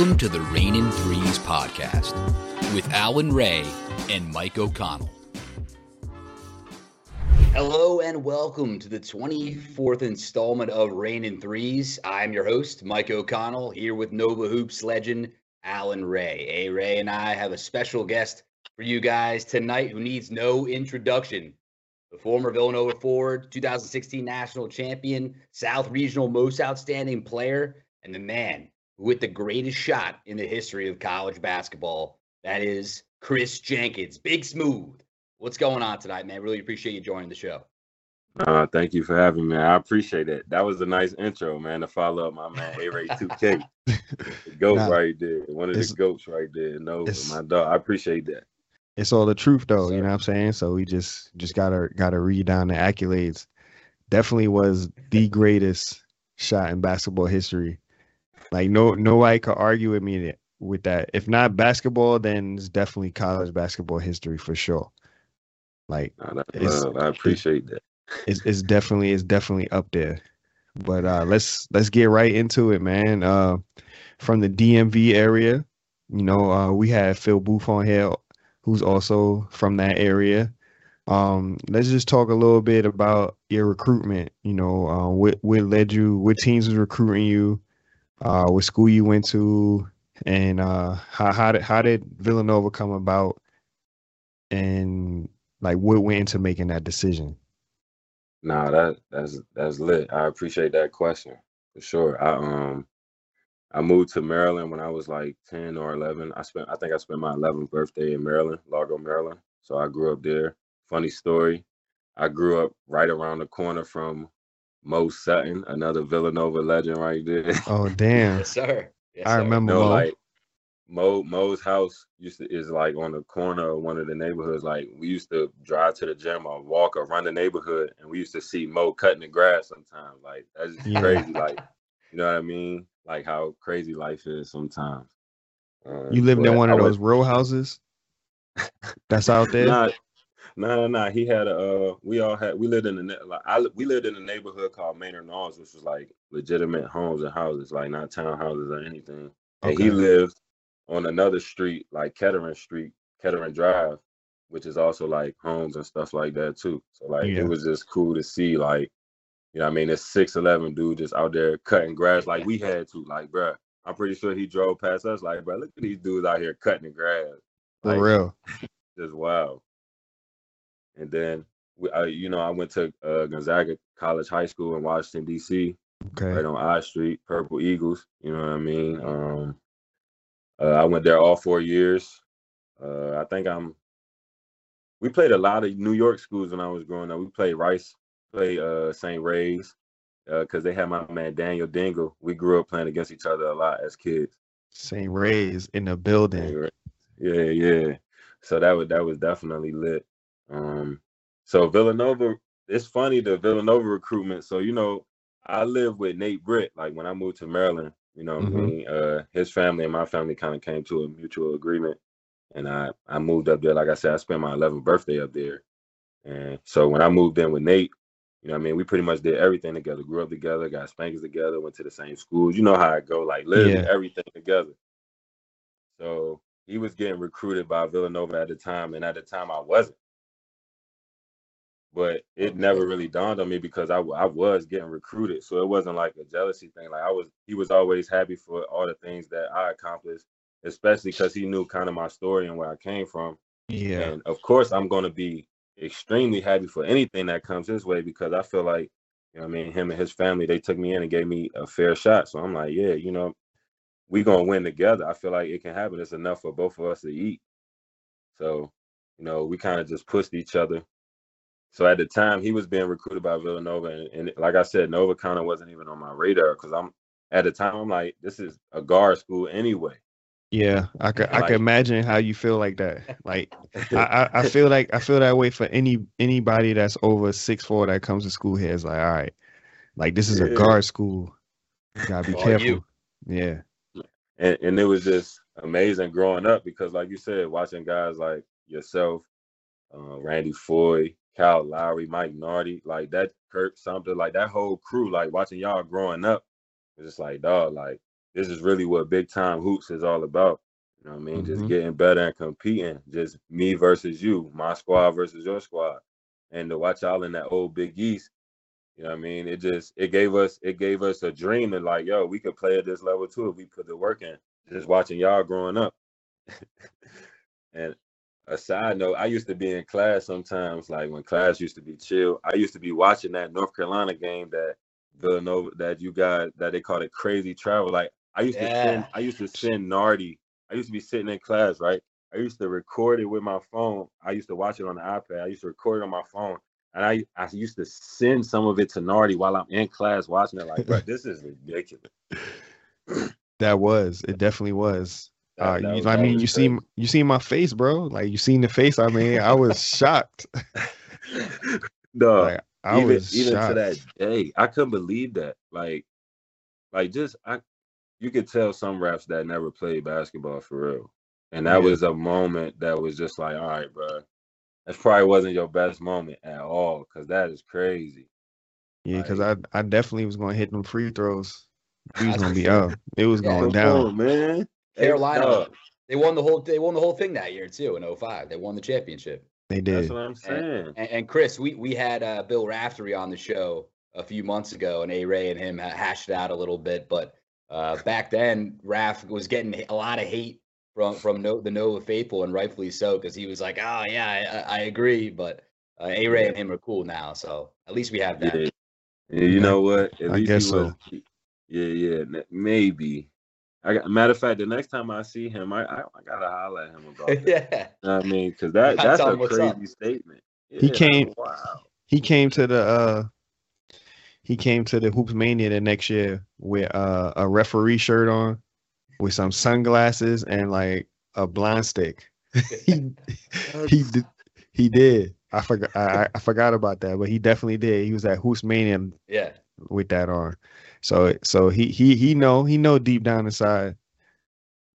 Welcome to the Raynin' Threes podcast with Alan Ray and Mike O'Connell. Hello and welcome to the 24th installment of Raynin' Threes. I'm your host, Mike O'Connell, here with Nova Hoops legend Alan Ray. A Ray and I have a special guest for you guys tonight who needs no introduction. The former Villanova forward, 2016 national champion, South Regional most outstanding player, and the man with the greatest shot in the history of college basketball. That is Kris Jenkins. Big Smoove. What's going on tonight, man? Really appreciate you joining the show. Uh, thank you for having me. I appreciate it. That was a nice intro, man. To follow up my man A Ray 2K, the goat nah, right there, one of the goats right there. No, my dog. I appreciate that. It's all the truth, though. You know what I'm saying? So we just just gotta gotta read down the accolades. Definitely was the greatest shot in basketball history. Like no nobody could argue with me with that. If not basketball, then it's definitely college basketball history for sure. Like I appreciate that. It's, it's definitely it's definitely up there. But uh, let's let's get right into it, man. Uh, from the DMV area, you know, uh, we had Phil Booth on here, who's also from that area. Um, let's just talk a little bit about your recruitment. You know, uh, what what led you, what teams was recruiting you, uh, what school you went to, and uh, how how did how did Villanova come about, and like what went into making that decision? Nah, that that's that's lit. I appreciate that question for sure. I um I moved to Maryland when I was like 10 or 11. I spent I think I spent my 11th birthday in Maryland, Largo, Maryland. So I grew up there. Funny story. I grew up right around the corner from Mo Sutton, another Villanova legend right there. Oh damn. yes, sir. Yes, I remember Mo. like Mo Mo's house used to is like on the corner of one of the neighborhoods. Like we used to drive to the gym or walk or run the neighborhood, and we used to see Mo cutting the grass sometimes. Like that's just yeah. crazy. Like you know what I mean? Like how crazy life is sometimes. Uh, you lived in one of those row houses that's out there. Not, no, no, no. He had a. Uh, we all had. We lived in the like. I we lived in a neighborhood called Maynard Knowles, which was like legitimate homes and houses, like not townhouses or anything. And he lived on another street, like Kettering Street, Kettering Drive, which is also like homes and stuff like that too. So like yeah. it was just cool to see, like, you know, I mean, this six eleven dude just out there cutting grass like we had to, like, bruh. I'm pretty sure he drove past us, like, bro, look at these dudes out here cutting the grass. Like, For real, just wow. And then, we, I, you know, I went to uh, Gonzaga College High School in Washington D.C. Okay. Right on I Street, Purple Eagles. You know what I mean? Um, uh, I went there all four years. Uh, I think I'm. We played a lot of New York schools when I was growing up. We played Rice, played uh, St. Ray's, because uh, they had my man Daniel Dingle. We grew up playing against each other a lot as kids. St. Ray's in the building. Yeah, yeah. So that was that was definitely lit. Um, so Villanova, it's funny the Villanova recruitment. So you know, I live with Nate Britt. Like when I moved to Maryland, you know, mm-hmm. I mean, uh, his family and my family kind of came to a mutual agreement, and I I moved up there. Like I said, I spent my 11th birthday up there, and so when I moved in with Nate, you know, I mean, we pretty much did everything together. Grew up together, got spankers together, went to the same schools. You know how I go, like literally yeah. everything together. So he was getting recruited by Villanova at the time, and at the time I wasn't but it never really dawned on me because I, I was getting recruited. So it wasn't like a jealousy thing. Like I was, he was always happy for all the things that I accomplished, especially because he knew kind of my story and where I came from. Yeah. And of course, I'm going to be extremely happy for anything that comes his way because I feel like, you know, I mean, him and his family, they took me in and gave me a fair shot. So I'm like, yeah, you know, we gonna win together. I feel like it can happen. It's enough for both of us to eat. So, you know, we kind of just pushed each other so at the time, he was being recruited by Villanova, and, and like I said, Nova kind of wasn't even on my radar because I'm at the time I'm like, this is a guard school anyway. Yeah, I could like, I can imagine how you feel like that. Like I, I feel like I feel that way for any anybody that's over six four that comes to school here. It's like, all right, like this is a guard school. You gotta be careful. You. Yeah. And and it was just amazing growing up because like you said, watching guys like yourself, uh, Randy Foye, Kyle Lowry, Mike Nardi, like that Kirk something, like that whole crew, like watching y'all growing up, it's just like dog, like this is really what big time hoops is all about. You know what I mean? Just Mhm. getting better and competing. Just me versus you, my squad versus your squad. And to watch y'all in that old Big East, you know what I mean? It just it gave us it gave us a dream and like, yo, we could play at this level too if we put the work in. Just watching y'all growing up. and a side note, I used to be in class sometimes, like when class used to be chill. I used to be watching that North Carolina game that Villanova that you got that they called it crazy travel. Like I used to send I used to send Nardi. I used to be sitting in class, right? I used to record it with my phone. I used to watch it on the iPad. I used to record it on my phone. And I, I used to send some of it to Nardi while I'm in class watching it. Like, bro, this is ridiculous. That was. It definitely was. Uh, that you, was- I mean, you see, crazy. you see my face, bro. Like you seen the face. I mean, I was shocked. no, Like I even was even shocked. to that day, I couldn't believe that. Like, like just I, you could tell some raps that never played basketball for real, and that Yeah. was a moment that was just like, all right, bro, that probably wasn't your best moment at all, because that is crazy. Yeah, because like- I I definitely was gonna hit them free throws. We was gonna be up. It was going down. on, man. Hey, Carolina, dog, they won the whole they won the whole thing that year too in 05. They won the championship. They did. that's did. what I'm saying. And, and Kris, we we had uh, Bill Raftery on the show a few months ago, and A Ray and him hashed it out a little bit. But uh, back then, Raf was getting a lot of hate from from no, the Nova faithful, and rightfully so, because he was like, "Oh yeah, I, I agree." But uh, A Ray and him are cool now, so at least we have that. Yeah. Yeah, you know what? At I least guess he so. was. Yeah, yeah, maybe. I got, matter of fact, the next time I see him, I I, I gotta holler at him about that. yeah, You know I mean, because that Gotta that's a him what's up. crazy statement. He came- Wow. He came to the uh he came to the Hoops Mania the next year with uh, a referee shirt on, with some sunglasses and like a blind stick. he he did he did. I forgot I, I- I forgot about that, but he definitely did. He was at Hoops Mania yeah. With that on. So so he he he know he know deep down inside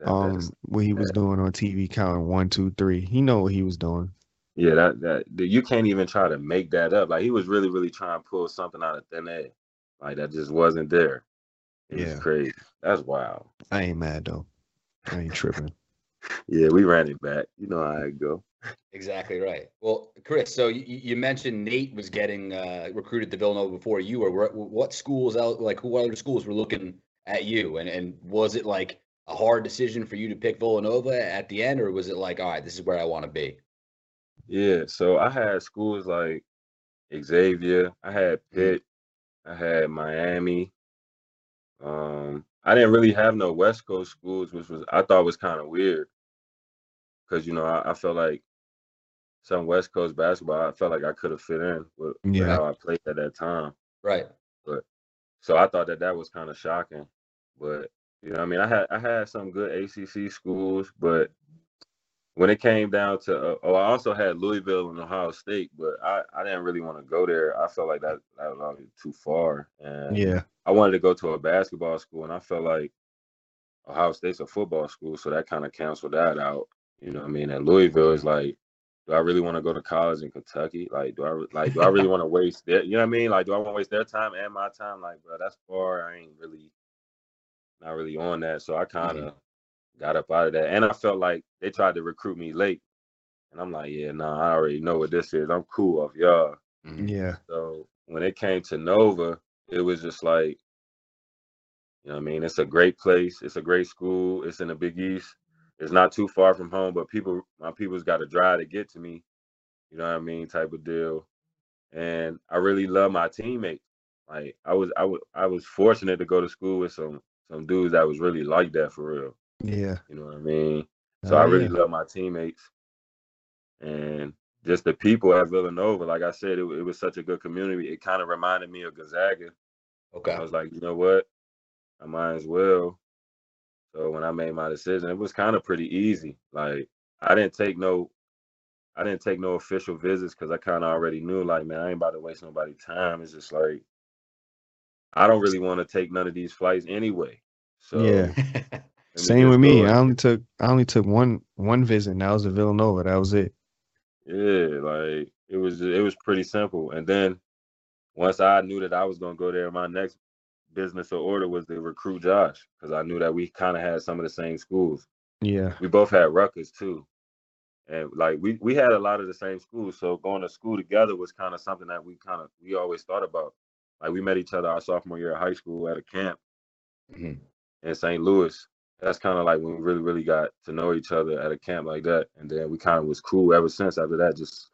um that's- what he was doing on TV counting one, two, three. He know what he was doing. yeah, that that that- you can't even try to make that up. Like he was really, really trying to pull something out of thin air. Like that just wasn't there. It Yeah. was crazy. That's wild. I ain't mad though. I ain't tripping. Yeah, we ran it back. You know how it go. Exactly right. Well, Kris, so you, you mentioned Nate was getting uh, recruited to Villanova before you were. What schools out? Like, who other schools were looking at you? And and was it like a hard decision for you to pick Villanova at the end, or was it like, all right, this is where I want to be? Yeah, so I had schools like Xavier, I had Mm-hmm. Pitt, I had Miami. Um, I didn't really have no West Coast schools, which was I thought was kind of weird. Cause you know, I, I felt like some West Coast basketball, I felt like I could have fit in with, with Yeah. how I played at that time. Right. But So I thought that that was kind of shocking. But you know, I mean, I had I had some good ACC schools, but when it came down to, uh, oh, I also had Louisville and Ohio State, but I, I didn't really want to go there. I felt like that that was already too far, and Yeah. I wanted to go to a basketball school, and I felt like Ohio State's a football school, so that kind of canceled that out. You know, what I mean, and Louisville is like, do I really want to go to college in Kentucky? Like, do I like do I really want to waste their, you know what I mean? Like, do I want to waste their time and my time? Like, bro, that's far. I ain't really, not really on that. So I kind of got up out of that, and I felt like they tried to recruit me late, and I'm like, yeah, nah, I already know what this is. I'm cool off y'all. Mhm. Yeah. So when it came to Nova, it was just like, you know what I mean? It's a great place. It's a great school. It's in the Big East. It's not too far from home, but people, my people's got to drive to get to me. You know what I mean? Type of deal. And I really love my teammates. Like I was, I was, I was fortunate to go to school with some some dudes that was really like that for real. Yeah. You know what I mean? So Oh, I really yeah. love my teammates and just the people at Villanova. Like I said, it, it was such a good community. It kind of reminded me of Gonzaga. Okay. I was like, you know what? I might as well. So when I made my decision, it was kind of pretty easy. Like I didn't take no, I didn't take no official visits because I kind of already knew. Like, man, I ain't about to waste nobody's time. It's just like I don't really want to take none of these flights anyway. So Yeah. Same with me. go I only took I only took one one visit, and that was to Villanova. That was it. Yeah, like it was it was pretty simple. And then once I knew that I was gonna go there, my next business of order was to recruit Josh because I knew that we kind of had some of the same schools. Yeah. We both had Rutgers too, and like we we had a lot of the same schools. So going to school together was kind of something that we kind of we always thought about. Like we met each other our sophomore year of high school at a camp Mhm. in St. Louis. That's kind of like when we really really got to know each other at a camp like that, and then we kind of was cool ever since. After that, just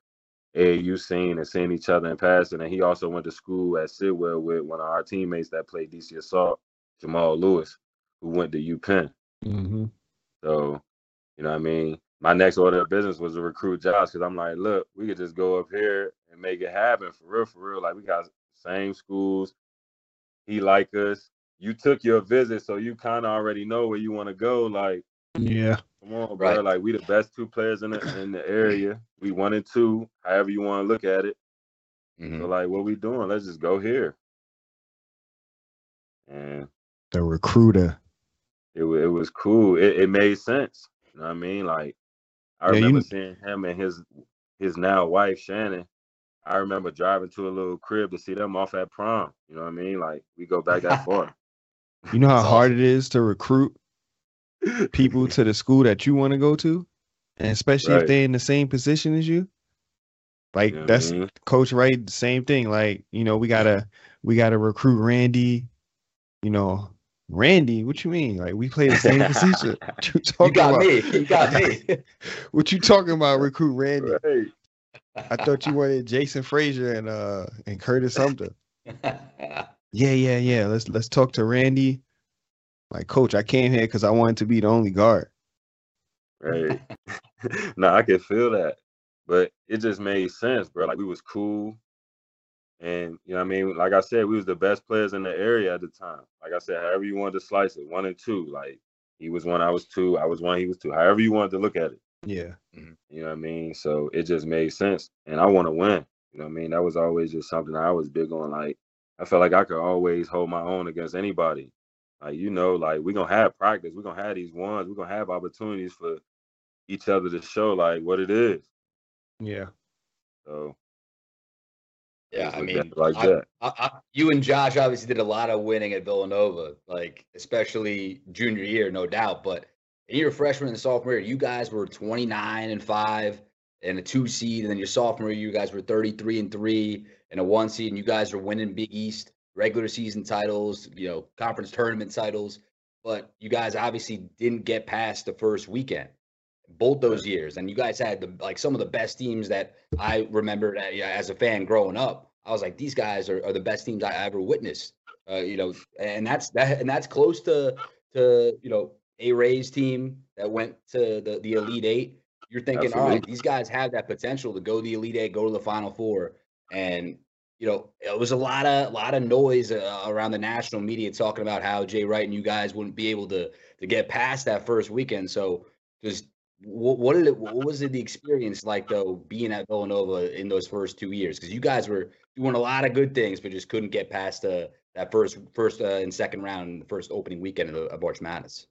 AAU scene and seeing each other in passing. And he also went to school at Sidwell with one of our teammates that played DC Assault, Jamal Lewis, who went to UPenn. Mm-hmm. So, you know what I mean? My next order of business was to recruit Josh because I'm like, look, we could just go up here and make it happen for real, for real. Like we got same schools. He like us. You took your visit, so you kind of already know where you want to go. Like, Yeah. Come on, bro. Right. Like we the best two players in the in the area. We one and two, however you want to look at it. Mhm. So like, what we doing? Let's just go here. And The recruiter. it it was cool. It, it made sense. You know what I mean? Like I Yeah, remember kn- seeing him and his his now wife Shannon. I remember driving to a little crib to see them off at prom. You know what I mean? Like we go back that far. You know how hard it is to recruit people to the school that you want to go to, and especially if they're in the same position as you. Like You know what I that's mean? Coach Wright, the same thing. Like you know, we gotta we gotta recruit Randy. You know, Randy. What you mean? Like we play the same position. What you You got about? me. You got me. What you talking about? Recruit Randy? Right. I thought you wanted Jason Fraser and uh and Curtis Sumter. Yeah, yeah, yeah. Let's let's talk to Randy. Like, coach, I came here because I wanted to be the only guard. Right. no, I could feel that. But it just made sense, bro. Like we was cool. And you know what I mean? Like I said, we was the best players in the area at the time. Like I said, however you wanted to slice it, one and two. Like he was one, I was two, I was one, he was two. However you wanted to look at it. Yeah. Mm-hmm. You know what I mean? So it just made sense. And I want to win. You know what I mean? That was always just something I was big on. Like I felt like I could always hold my own against anybody. Like, you know, like we're gonna have practice, we're gonna have these ones, we're gonna have opportunities for each other to show like what it is. Yeah. So Yeah, I mean, like I- that. I, I, you and Josh obviously did a lot of winning at Villanova, like especially junior year, no doubt. But in your freshman and sophomore year, you guys were 29 and five and a two seed, and then your sophomore year, you guys were 33 and three and a one seed, and you guys are winning Big East regular season titles, you know, conference tournament titles. But you guys obviously didn't get past the first weekend both those years, and you guys had the like some of the best teams that I remember uh, as a fan growing up. I was like, these guys are, are the best teams I ever witnessed. Uh, you know, and that's that, and that's close to to you know a Rays team that went to the the Elite Eight. You're thinking, all right, these guys have that potential to go to the Elite Eight, go to the Final Four, and you know, it was a lot of lot of noise uh, around the national media talking about how Jay Wright and you guys wouldn't be able to to get past that first weekend. So, just what, what did it? What was it the experience like though being at Villanova in those first two years? Because you guys were doing a lot of good things, but just couldn't get past uh, that first first uh, and second round, the first opening weekend of, the, of March Madness.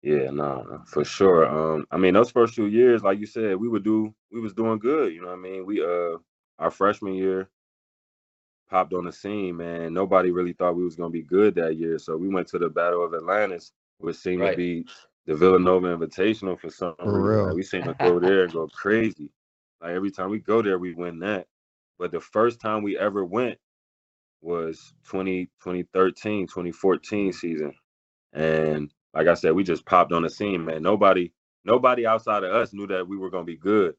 Yeah, no, no, for sure. Um, I mean, those first two years, like you said, we would do we was doing good, you know what I mean? We uh our freshman year popped on the scene, man. Nobody really thought we was gonna be good that year. So we went to the Battle of Atlantis, which seemed Right. to be the Villanova Invitational for some For reason. real. Like, we seemed to go there and go crazy. Like every time we go there, we win that. But the first time we ever went was 20, 2013, 2014 season. And like I said, we just popped on the scene, man. Nobody, nobody outside of us knew that we were gonna be good.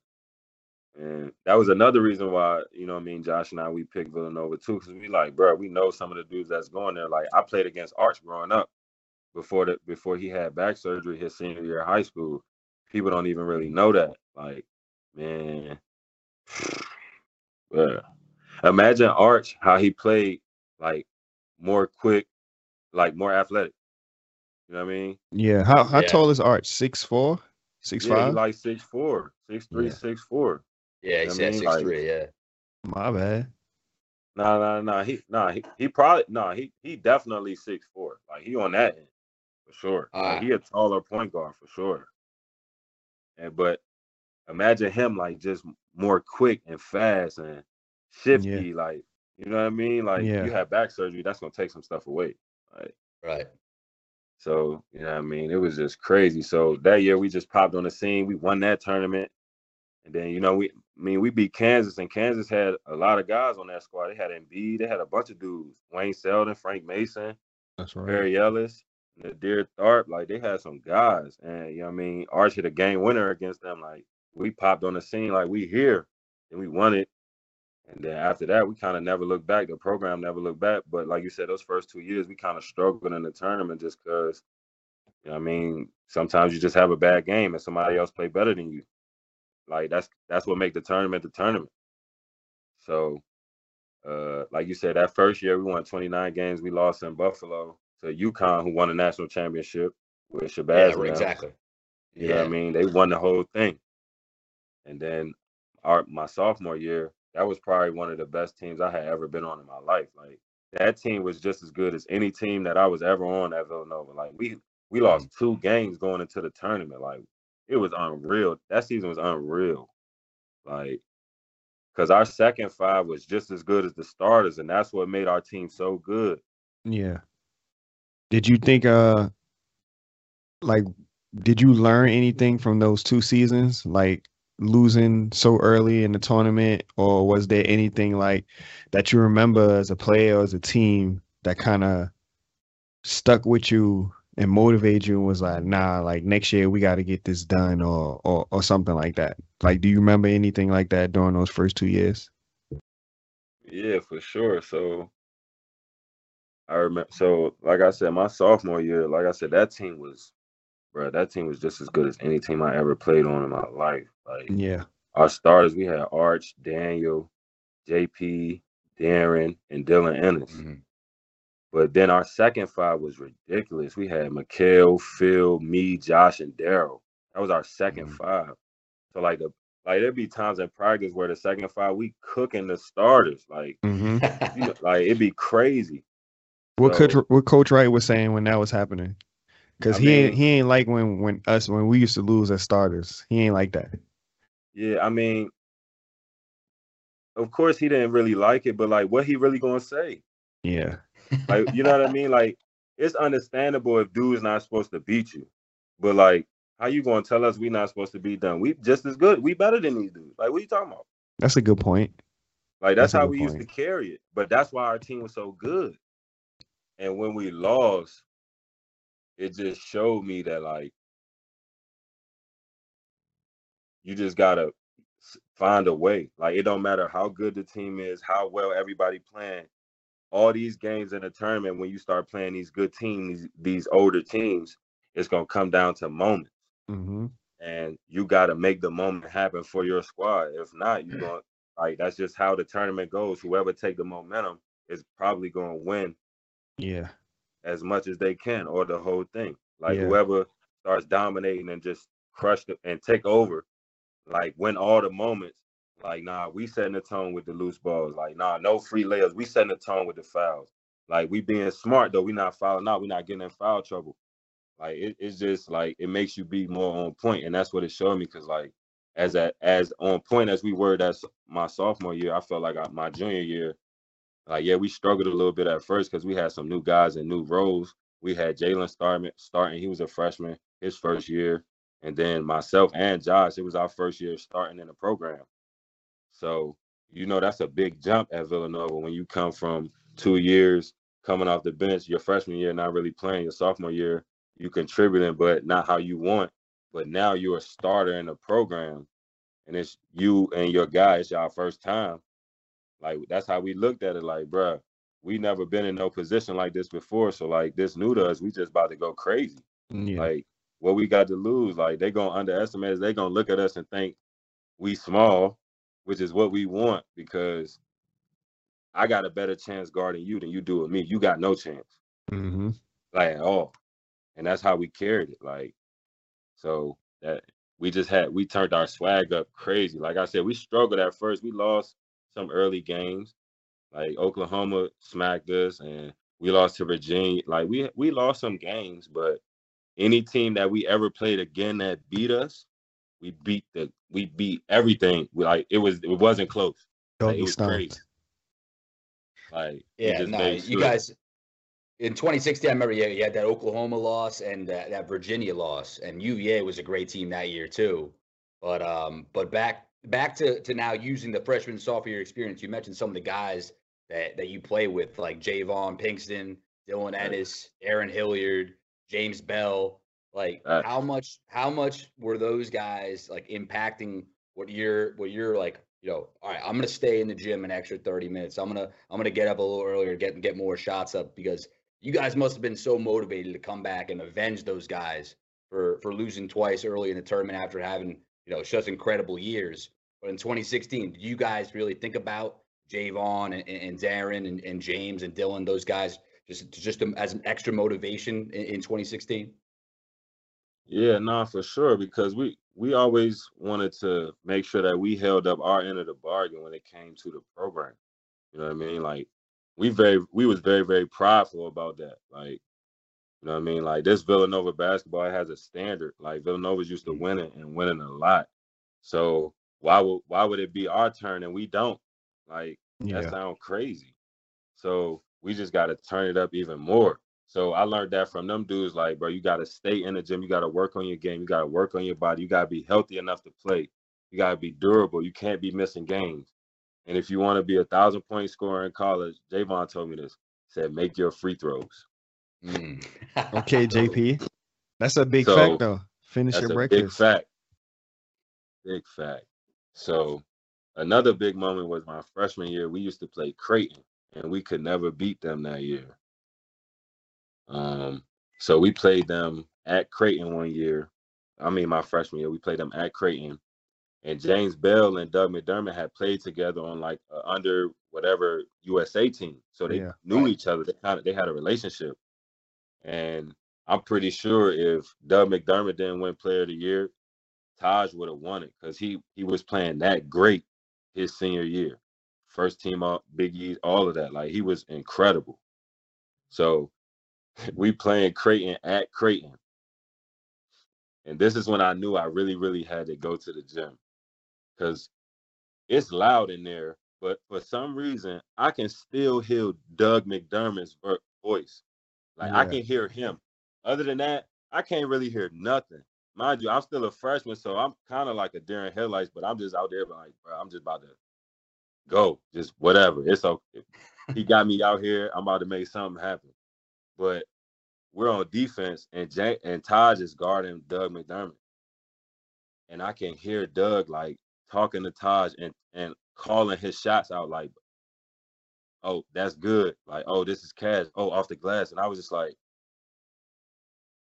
And that was another reason why, you know what I mean, Josh and I, we picked Villanova too, because we like, bro, we know some of the dudes that's going there. Like I played against Arch growing up before the before he had back surgery his senior year of high school. People don't even really know that. Like, man. yeah. Imagine Arch how he played like more quick, like more athletic. You know what I mean? Yeah. How how Yeah. tall is Arch? Six four? Six yeah, he five? like six four, six three, Yeah. six four. Yeah, he I said mean, six like- three. Yeah, My bad. Nah, nah, nah. He nah, he, he probably nah, he he definitely six four. Like he on that end for sure. Like, Alright. he a taller point guard for sure. And but imagine him like just more quick and fast and shifty. Like You know what I mean? Like Yeah. you have back surgery, that's gonna take some stuff away. Right. Right. so, you know what I mean? It was just crazy. So that year we just popped on the scene. We won that tournament. And then, you know, we I mean we beat Kansas and Kansas had a lot of guys on that squad. They had Embiid, they had a bunch of dudes. Wayne Selden, Frank Mason, That's right. Perry Ellis, Naadir Tharpe, like they had some guys. And you know what I mean? Arch hit a game winner against them. Like we popped on the scene like we here and we won it. And then after that, we kind of never looked back. The program never looked back. But like you said, those first two years, we kind of struggled in the tournament just because, you know what I mean, sometimes you just have a bad game and somebody else play better than you. Like that's that's what make the tournament the tournament. So, uh, like you said, that first year we won 29 games. We lost in Buffalo to UConn, who won a national championship with Shabazz. Yeah, exactly. You know what I mean? They won the whole thing. And then our my sophomore year, that was probably one of the best teams I had ever been on in my life. Like that team was just as good as any team that I was ever on at Villanova. Like we we lost two games going into the tournament. Like it was unreal. That season was unreal. Like because our second five was just as good as the starters, and that's what made our team so good. Yeah. Did you think uh like did you learn anything from those two seasons like losing so early in the tournament or was there anything like that you remember as a player as a team that kind of stuck with you and motivate you and was like nah like next year we got to get this done or, or or something like that like do you remember anything like that during those first two years Yeah, for sure. So I remember. So like I said, my sophomore year, like I said, that team was, bro, that team was just as good as any team I ever played on in my life. Like yeah our starters, we had Arch, Daniel, JP, Darrun, and Dylan Ennis. Mhm. But then our second five was ridiculous. We had Mikal, Phil, me, Josh, and Darryl. That was our 2nd Mhm. five. So like the like there'd be times in practice where the second five we cooking the starters. Like hmm you know, like it'd be crazy. What coach So- what Coach Wright was saying when that was happening? Because he ain't he ain't like when when us when we used to lose as starters. He ain't like that. Yeah, I mean, of course he didn't really like it, but like what he really gonna say? Yeah. Like, you know what I mean? Like, it's understandable if dude's not supposed to beat you. But like, how you gonna tell us we not supposed to be done? We just as good. We better than these dudes. Like, what you talking about? That's a good point. Like that's, That's how we used to carry it. But that's why our team was so good. And when we lost, it just showed me that like you just gotta find a way. Like it don't matter how good the team is, how well everybody playing. All these games in the tournament, when you start playing these good teams, these, these older teams, it's gonna come down to moments hmm and you got to make the moment happen for your squad. If not, you going to, like that's just how the tournament goes. Whoever take the momentum is probably going to win Yeah. as much as they can or the whole thing. Like Yeah. whoever starts dominating and just crush the, and take over, like win all the moments. Like nah, we setting the tone with the loose balls. Like nah, no free layups. We setting the tone with the fouls. Like we being smart though. We not fouling out. We not getting in foul trouble. Like it, it's just like it makes you be more on point, and that's what it showed me. Cause like as a, as on point as we were that's my sophomore year, I felt like I, my junior year, like yeah, we struggled a little bit at first because we had some new guys and new roles. We had Jalen starting starting. He was a freshman his first year, and then myself and Josh. It was our first year starting in the program. So you know that's a big jump at Villanova when you come from two years coming off the bench. Your freshman year not really playing. Your sophomore year you contributing, but not how you want. But now you're a starter in the program, and it's you and your guy. It's y'all first time. Like that's how we looked at it. Like, bruh, we never been in no position like this before. So like this new to us, we just about to go crazy. Mm, yeah. Like what we got to lose. Like they gonna underestimate us. They gonna look at us and think we small, which is what we want because I got a better chance guarding you than you do with me. You got no chance hmm like at all. And that's how we carried it. Like, so that we just had we turned our swag up crazy. Like I said, we struggled at first. We lost some early games. Like Oklahoma smacked us and we lost to Virginia. Like we we lost some games, but any team that we ever played again that beat us, we beat the we beat everything. We, like it was it wasn't close. Like, it Doggy was stomped. crazy. Like yeah, no, you guys in 2016, I remember yeah, you had that Oklahoma loss and that, that Virginia loss, and UVA was a great team that year too. But um, but back back to to now using the freshman sophomore experience. You mentioned some of the guys that that you play with, like JayVaughn Pinkston, Dylan Ennis, Darrun Hilliard, James Bell. Like uh, how much how much were those guys like impacting what you're what you're like you know, all right, I'm gonna stay in the gym an extra 30 minutes. I'm gonna I'm gonna get up a little earlier, get get more shots up because you guys must have been so motivated to come back and avenge those guys for for losing twice early in the tournament after having you know such incredible years. But in 2016, did you guys really think about JayVaughn and, and Darrun and, and, James and Dylan, those guys, just just as an extra motivation in, in 2016? Yeah, no, nah, for sure. Because we we always wanted to make sure that we held up our end of the bargain when it came to the program. You know what I mean? Like we very we was very very prideful about that. Like you know what I mean? Like this Villanova basketball has a standard. Like Villanova's used to mm-hmm. winning and winning a lot. So why would why would it be our turn and we don't? Like yeah. that sounds crazy. So we just got to turn it up even more. So I learned that from them dudes. Like, bro, you got to stay in the gym. You got to work on your game. You got to work on your body. You got to be healthy enough to play. You got to be durable. You can't be missing games. And if you want to be a thousand point scorer in college, JayVaughn told me this. He said, make your free throws. Mm. okay, JP. That's a big so, fact, though. Finish your breakfast. Big fact. Big fact. So another big moment was my freshman year. We used to play Creighton, and we could never beat them that year. Um, so we played them at Creighton one year. I mean, my freshman year, we played them at Creighton, and James Bell and Doug McDermott had played together on like under whatever USA team, so they yeah. knew each other. They kind of they had a relationship, and I'm pretty sure if Doug McDermott didn't win Player of the Year, Taj would have won it because he he was playing that great his senior year, first team all Big East, all of that. Like he was incredible. So we playing Creighton at Creighton. And this is when I knew I really, really had to go to the gym because it's loud in there. But for some reason, I can still hear Doug McDermott's voice. Like yeah. I can hear him. Other than that, I can't really hear nothing. Mind you, I'm still a freshman, so I'm kind of like a deer in headlights, but I'm just out there like, bro, I'm just about to go, just whatever. It's okay. he got me out here. I'm about to make something happen. But we're on defense, and Jay, and Taj is guarding Doug McDermott, and I can hear Doug like talking to Taj and and calling his shots out like, "Oh, that's good." Like, "Oh, this is cash." Oh, off the glass, and I was just like,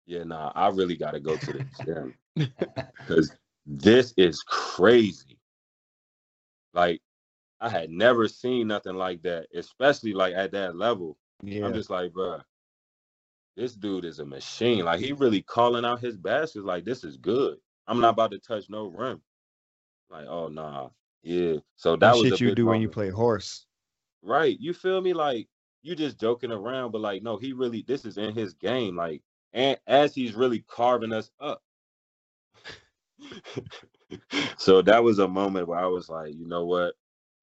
"Yeah, nah, I really got to go to the gym because this is crazy." Like, I had never seen nothing like that, especially like at that level. Yeah. I'm just like, bro, this dude is a machine. Like he really calling out his baskets. Like this is good. I'm not about to touch no rim. Like oh nah, yeah. So that was shit you do moment. when you play horse. Right. You feel me? Like you just joking around, but like no, he really this is in his game. Like and as he's really carving us up. so that was a moment where I was like, you know what?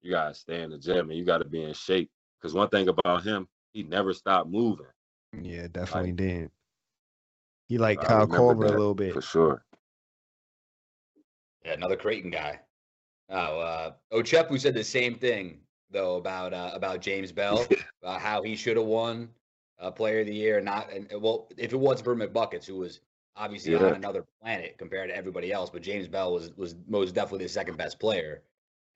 You gotta stay in the gym and you gotta be in shape. Because one thing about him, he never stopped moving. Yeah, definitely like, did. He like Kyle Korver a little bit for sure. Yeah, another Creighton guy. Oh, uh, Ochefu said the same thing though about uh, about James Bell, about how he should have won uh, Player of the Year. Not and well, if it wasn't for McBuckets, who was obviously yeah. on another planet compared to everybody else, but James Bell was was most definitely the second best player.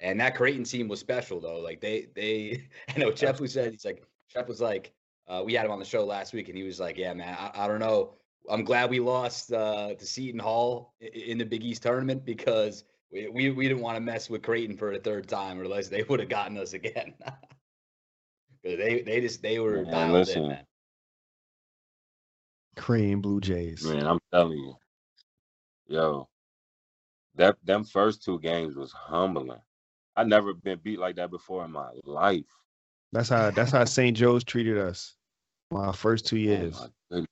And that Creighton team was special though. Like they they I know Chefu said he's like Chef was like uh, we had him on the show last week, and he was like, "Yeah, man, I, I don't know. I'm glad we lost uh, to Seton Hall in the Big East tournament because we, we, we didn't want to mess with Creighton for a third time, or else they would have gotten us again. they they just they were man, dialed listen. in, man. Creighton Blue Jays. Man, I'm telling you, yo, that them first two games was humbling. I never been beat like that before in my life. That's how that's how St. Joe's treated us. My first two years. Oh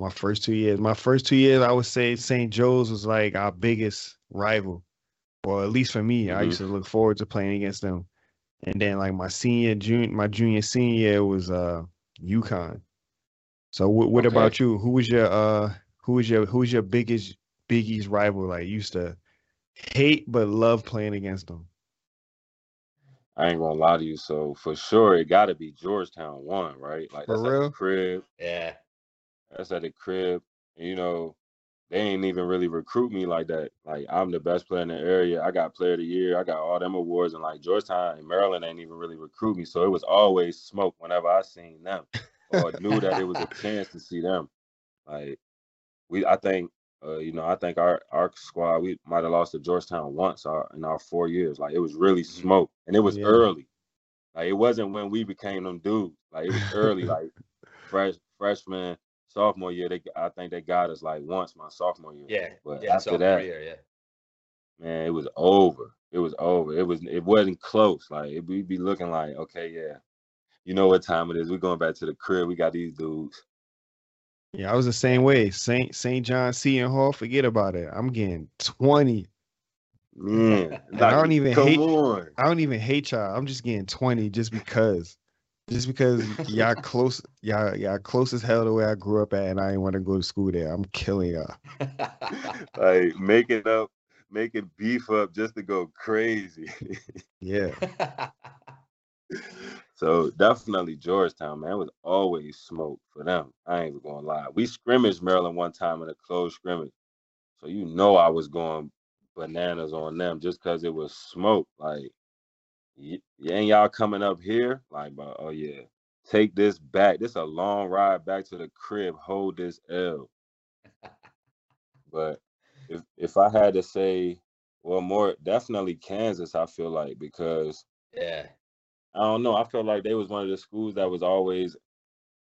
my, first two years. My first two years, I would say St. Joe's was like our biggest rival. Or at least for me, mm-hmm. I used to look forward to playing against them. and then like my senior, junior, my junior, senior year was uh UConn. So what what Okay. about you? Who was your uh who was your who was your biggest Big East rival? Like used to hate but love playing against them. I ain't gonna lie to you. So for sure, it got to be Georgetown one, right? Like For that's at the crib. Yeah. That's at the crib. And, you know, they ain't even really recruit me like that. Like I'm the best player in the area. I got player of the year. I got all them awards. And like Georgetown and Maryland ain't even really recruit me. So it was always smoke whenever I seen them or knew that it was a chance to see them. Like we, I think, uh, you know, I think our our squad we might have lost to Georgetown once our, in our four years. Like it was really smoke, and it was Yeah. early. Like it wasn't when we became them dudes. Like it was early, like fresh freshman, sophomore year. They I think they got us like once my sophomore year. Yeah. But yeah. after that, year, yeah. man, it was over. It was over. It was it wasn't close. Like it, we'd be looking like, okay, yeah, you know what time it is. We're going back to the crib. We got these dudes. Yeah, I was the same way. Saint Saint John Seton Hall, forget about it. I'm getting 20. Man, mm. And I don't even hate- on. I don't even hate y'all. I'm just getting 20 just because. Just because y'all close y'all y'all close as hell to where I grew up at and I didn't want to go to school there. I'm killing y'all. like making up, making beef up just to go crazy. Yeah. So definitely Georgetown, man, was always smoke for them. I ain't gonna lie. We scrimmaged Maryland one time in a closed scrimmage, so you know I was going bananas on them just because it was smoke. Like, y- ain't y'all coming up here? Like, oh yeah, take this back. This a long ride back to the crib. Hold this L. But if if I had to say, well, more definitely Kansas. I feel like because yeah. I don't know. I felt like they was one of the schools that was always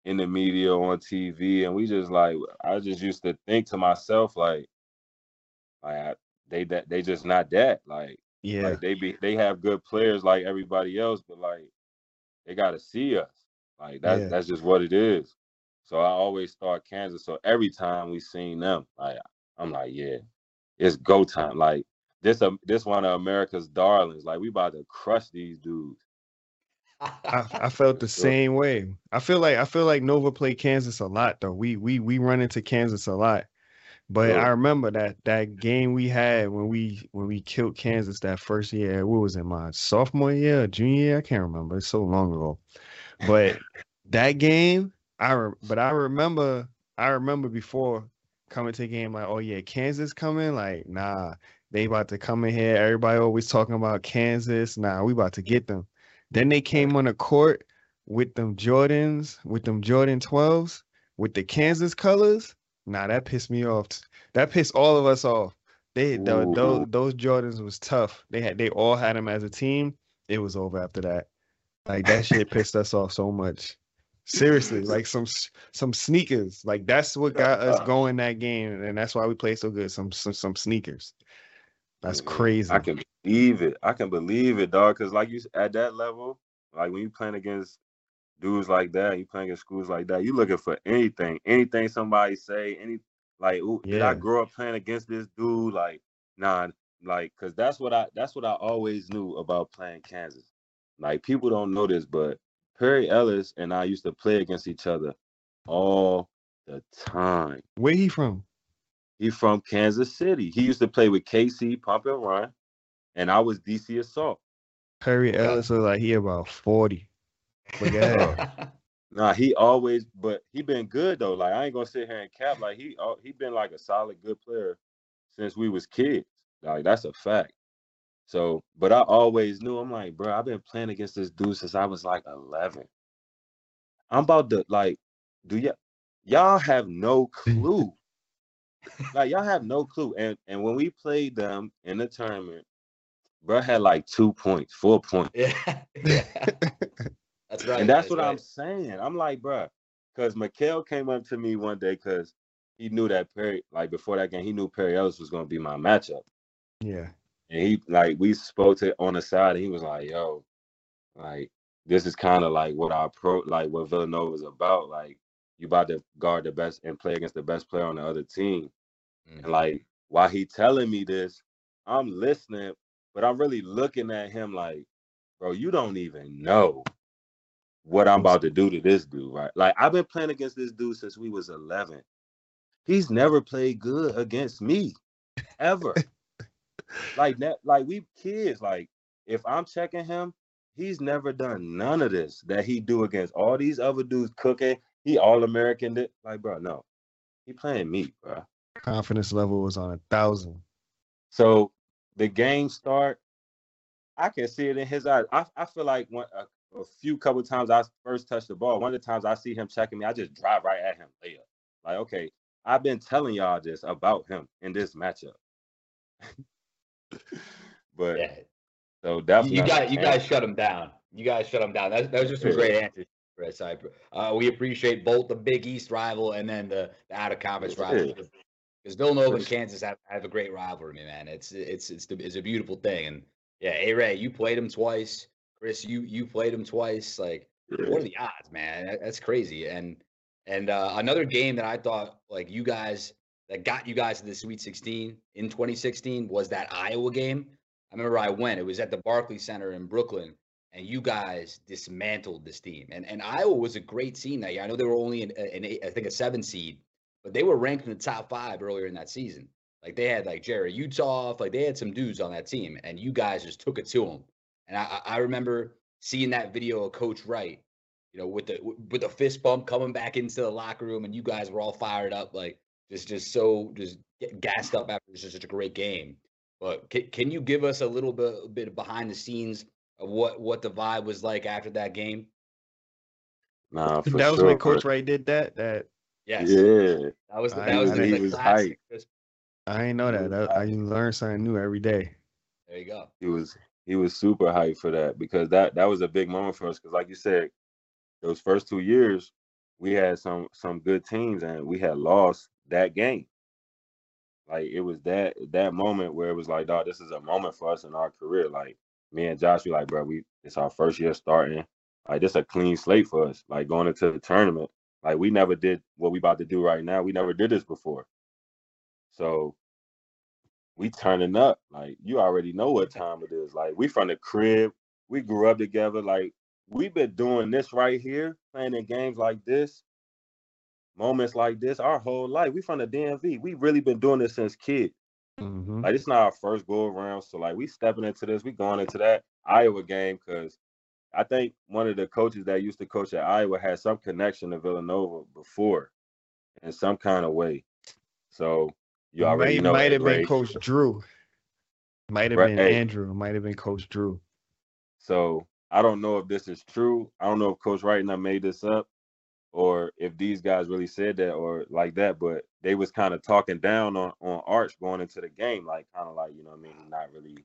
in the media on TV, and we just like I just used to think to myself like, like I, they that they just not that like Yeah. like they be they have good players like everybody else, but like they got to see us. Like that's Yeah. that's just what it is. So I always start Kansas. So every time we seen them, like I'm like, yeah, it's go time. Like this um this one of America's darlings. Like we about to crush these dudes. I, I felt the same way. I feel like I feel like Nova played Kansas a lot though. We we we run into Kansas a lot. But I remember that that game we had when we when we killed Kansas that first year. What was it, my sophomore year, junior year? I can't remember. It's so long ago. But that game, I re- but I remember I remember before coming to the game like, oh yeah, Kansas coming. Like, nah, they about to come in here. Everybody always talking about Kansas. Nah, we about to get them. Then they came on the court with them Jordans, with them Jordan 12s, with the Kansas colors. Nah, that pissed me off. That pissed all of us off. They Ooh. those those Jordans was tough. They had they all had them as a team. It was over after that. Like that shit pissed us off so much. Seriously, like some some sneakers. Like that's what got us going that game, and that's why we played so good. Some some, some sneakers. That's crazy. I can believe it. I can believe it, dog. Cause like you at that level, like when you playing against dudes like that, you playing against schools like that, you looking for anything, anything somebody say, any like, ooh, did I grow up playing against this dude? Like, nah, like, cause that's what I that's what I always knew about playing Kansas. Like people don't know this, but Perry Ellis and I used to play against each other all the time. Where he from? He from Kansas City. He used to play with KC Pump and Run, and I was DC Assault. Perry Okay. Ellis look like he about 40. But go. Nah, he always, but he been good though. Like I ain't gonna sit here and cap. Like he, he been like a solid good player since we was kids. Like that's a fact. So, but I always knew. I'm like, bro, I've been playing against this dude since I was like 11. I'm about to like, do y- y'all have no clue? like y'all have no clue. And and when we played them in the tournament, bro had like two points, four points. yeah. yeah. That's right. and that's what I'm saying. I'm like, bruh, because Mikal came up to me one day because he knew that Perry, like before that game, he knew Perry Ellis was gonna be my matchup. Yeah. And he like we spoke to on the side, and he was like, yo, like this is kind of like what our pro like what Villanova is about. Like you about to guard the best and play against the best player on the other team. Mhm. And like while he telling me this, I'm listening, but I'm really looking at him like, bro, you don't even know what I'm about to do to this dude, right? Like I've been playing against this dude since we was 11. He's never played good against me, ever. like that, like we kids. Like if I'm checking him, he's never done none of this that he do against all these other dudes cooking. He all American. Like, bro, no, he playing me, bro. Confidence level was on a thousand. So the game start. I can see it in his eyes. I, I feel like when, a, a few couple times I first touched the ball, one of the times I see him checking me, I just drive right at him, layup. Like, okay, I've been telling y'all this about him in this matchup. but yeah. so definitely you got you guys shut him down. You guys shut him down. That, that was just a great answer. Kris. I, uh, we appreciate both the Big East rival and then the, the out of conference rival. Because Villanova and Kansas have, have a great rivalry, man. It's it's it's the, it's a beautiful thing. And yeah, A Ray, you played him twice. Kris, you you played him twice. Like, what are the odds, man? That, that's crazy. And and uh, another game that I thought like you guys that got you guys to the Sweet 16 in 2016 was that Iowa game. I remember I went. It was at the Barclays Center in Brooklyn, and you guys dismantled this team. And and Iowa was a great team that year. I know they were only an, an eight, I think a seven seed, but they were ranked in the top five earlier in that season. Like they had like Jerry Uthoff, like they had some dudes on that team, and you guys just took it to them. And I, I remember seeing that video of Coach Wright you know, with the with the fist bump coming back into the locker room, and you guys were all fired up, like just just so just gassed up after such a great game. But can, can you give us a little bit bit behind the scenes of what what the vibe was like after that game? Nah, that was sure, when Coach Wright did that. That yes, yeah, that was that was the, the classic. I ain't know that. I, I learn something new every day. There you go. He was he was super hyped for that because that that was a big moment for us. Because like you said, those first two years, we had some some good teams and we had lost that game. Like it was that that moment where it was like, dog, this is a moment for us in our career. Like me and Josh, we like, bro, we it's our first year starting. Like this a clean slate for us. Like going into the tournament. Like we never did what we about to do right now. We never did this before. So we turning up. Like you already know what time it is. Like we from the crib. We grew up together. Like we've been doing this right here, playing in games like this, moments like this, our whole life. We from the DMV. We really been doing this since kid. Mm-hmm. Like it's not our first go around. So like we stepping into this, we going into that Iowa game because I think one of the coaches that used to coach at Iowa had some connection to Villanova before in some kind of way. So you already might, know. Might have been Coach Drew. Might have been. Andrew. Might have been Coach Drew. So I don't know if this is true. I don't know if Coach Wright and I made this up or if these guys really said that or like that, but they was kind of talking down on, on Arch going into the game, like kind of like, you know I mean? not really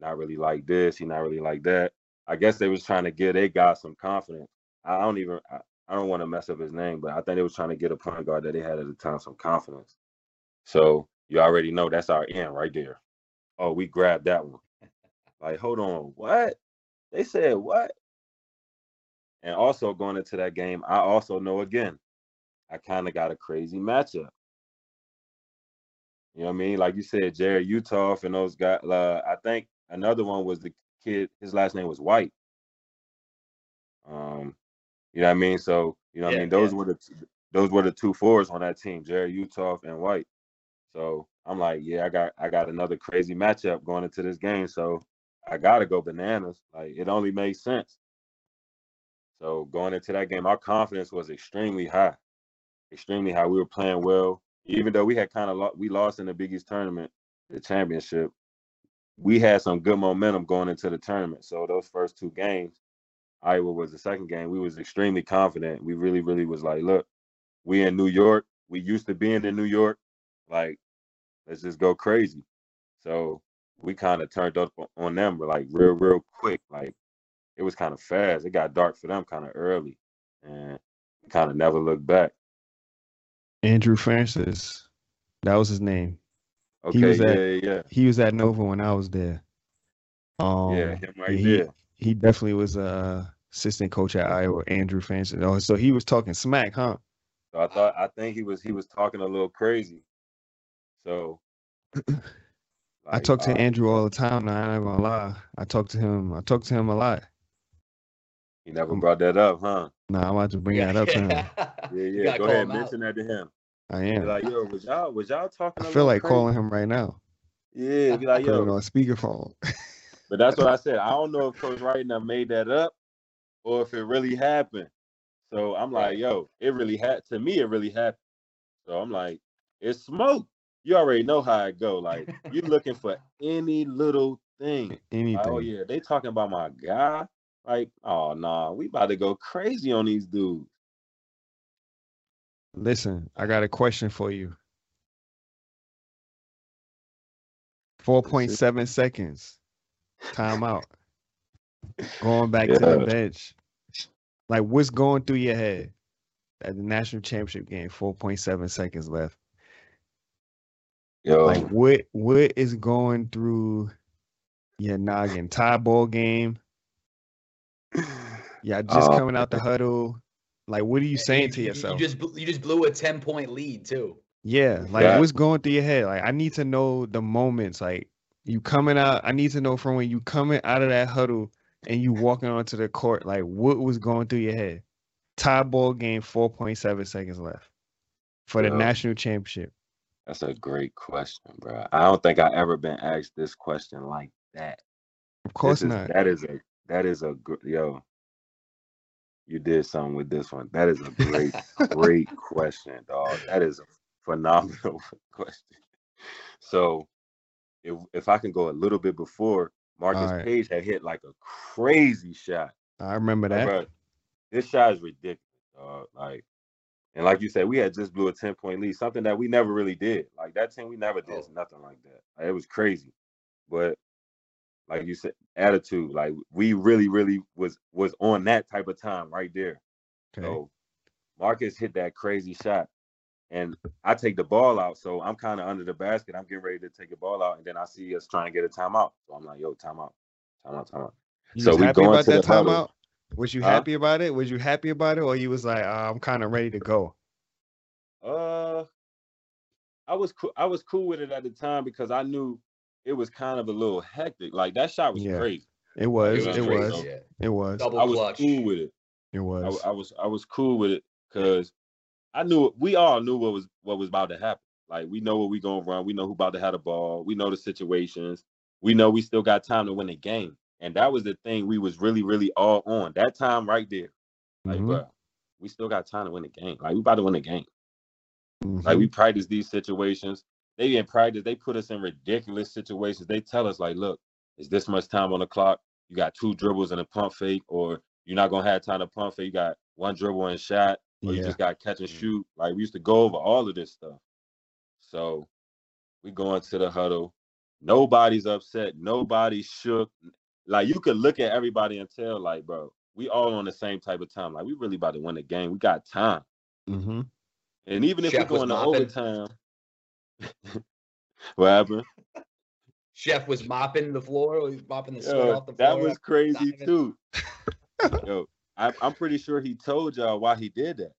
not really like this, he not really like that. I guess they was trying to get they got some confidence. I don't even I, I don't want to mess up his name, but I think they was trying to get a point guard that they had at the time some confidence. So you already know that's our end right there. Oh, we grabbed that one. Like, hold on, what? They said, what? And also going into that game, I also know again, I kind of got a crazy matchup. You know what I mean? Like you said, Jerry Uthoff and those guys. Uh, I think another one was the kid. His last name was White. Um, you know what I mean? So you know what yeah, I mean. Those yeah. were the those were the two fours on that team, Jerry Uthoff and White. So I'm like, yeah, I got I got another crazy matchup going into this game. So I gotta go bananas. Like it only made sense. So going into that game, our confidence was extremely high, extremely high. We were playing well, even though we had kind of lo- we lost in the Big East tournament, the championship. We had some good momentum going into the tournament. So those first two games, Iowa was the second game. We was extremely confident. We really, really was like, look, we in New York. We used to being in New York. Like, let's just go crazy. So we kind of turned up on them, but like real, real quick. Like it was kind of fast. It got dark for them kind of early, and kind of never looked back. Andrew Francis, that was his name. Okay, he was yeah, at, yeah. He was at Nova when I was there. Um, yeah, him right he, there. He definitely was a assistant coach at Iowa, Andrew Francis. Oh, so he was talking smack, huh? So I thought I think he was he was talking a little crazy. So Like, I talk to uh, Andrew all the time. Now, I'm not gonna lie. I talk to him. I talk to him a lot. He never Um, brought that up, huh? Nah, I'm about to bring that up to him. Yeah, yeah. Go ahead, him out. mention that to him. I Be am. like, yo, was y'all was y'all talking? I feel like crazy? calling him right now. Yeah, be like, Put it yo. on speakerphone. But that's what I said. I don't know if Coach Wright now made that up or if it really happened. So I'm like, yo, it really had to me. It really happened. So I'm like, it's smoke. You already know how it go. Like you're looking for any little thing. Like, oh, Anything. oh yeah, they talking about my guy. Like, oh nah, we about to go crazy on these dudes. Listen, I got a question for you. 4.7 seconds. Timeout. Going back to the bench. Like, what's going through your head at the national championship game? 4.7 seconds left. Yo, Like, what what is going through your noggin? Tie ball game. Yeah, just Oh, coming out the huddle. Like, what are you saying to You- you- yourself? You just you just blew a ten point lead too. Yeah, like Yeah. what's going through your head? Like I need to know the moments. Like you coming out, I need to know from when you coming out of that huddle and you walking onto the court, like what was going through your head? Tie ball game, four point seven seconds left for the Yeah. national championship. that's a great question, bro. I don't think I ever been asked this question like that. Of course This is- not. That is a that is a gr- yo. You did something with this one. That is a great, great question, dog. That is a phenomenal question. So, if if I can go a little bit before, Marcus Alright. Paige had hit like a crazy shot. I remember Like, that. bro, this shot is ridiculous, dog. Like, and like you said, we had just blew a ten point lead, something that we never really did. Like that team, we never did Oh. nothing like that. Like, it was crazy, but like you said, attitude. Like we really, really was was on that type of time right there. Okay. So Marcus hit that crazy shot, and I take the ball out. So I'm kind of under the basket. I'm getting ready to take the ball out, and then I see us trying to get a timeout. So I'm like, "Yo, timeout, timeout, timeout." You so we happy going about to that timeout? Was you Huh? happy about it? Was you happy about it, or you was like, "Ah, I'm kind of ready to go? Uh, I was cool. I was cool with it at the time because I knew it was kind of a little hectic. Like that shot was Yeah. crazy. It was. was It was. Yeah. It was. Double I was clutch. cool with it. It was. I was I was cool with it because I knew we all knew what was what was about to happen. Like we know what we gonna run. We know who about to have the ball. We know the situations. We know we still got time to win the game. And that was the thing we was really really all on that time right there. Like, Mhm, bro, we still got time to win the game. Like we about to win the game. mhm. Like we practice these situations. They in practice, they put us in ridiculous situations. They tell us like, look, it's this much time on the clock. You got two dribbles and a pump fake, or you're not gonna have time to pump fake. You got one dribble and shot, or you just got catch and Mhm. shoot. Like we used to go over all of this stuff. So we go into the huddle. Nobody's upset. Nobody's shook. Like you could look at everybody and tell, like, bro, we all on the same type of time. Like we really about to win the game. We got time. Mhm. And even if Chef we go into overtime, what happened? Chef was mopping the floor. He was mopping the sweat Yo, off the floor. that was crazy diving. too. Yo, I, I'm pretty sure he told y'all why he did that.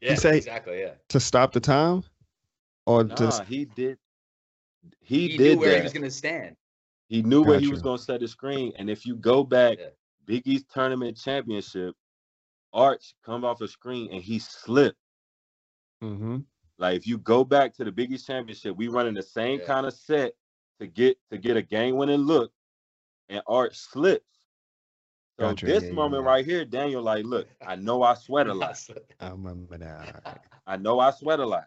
Yeah, said- exactly. Yeah. To stop the time, or Nah, just he did. He, He, did knew where that. he was gonna stand. He knew where he was going to set the screen. And if you go back, Yeah. Big East tournament championship, Arch come off the screen and he slipped. hmm Like if you go back to the Big East championship, we running the same Yeah. kind of set to get to get a game winning look, and Arch slips. So Gotcha, this yeah, yeah, moment yeah. right here, Daniel, like, look, I know I sweat a lot. I remember that. I know I sweat a lot.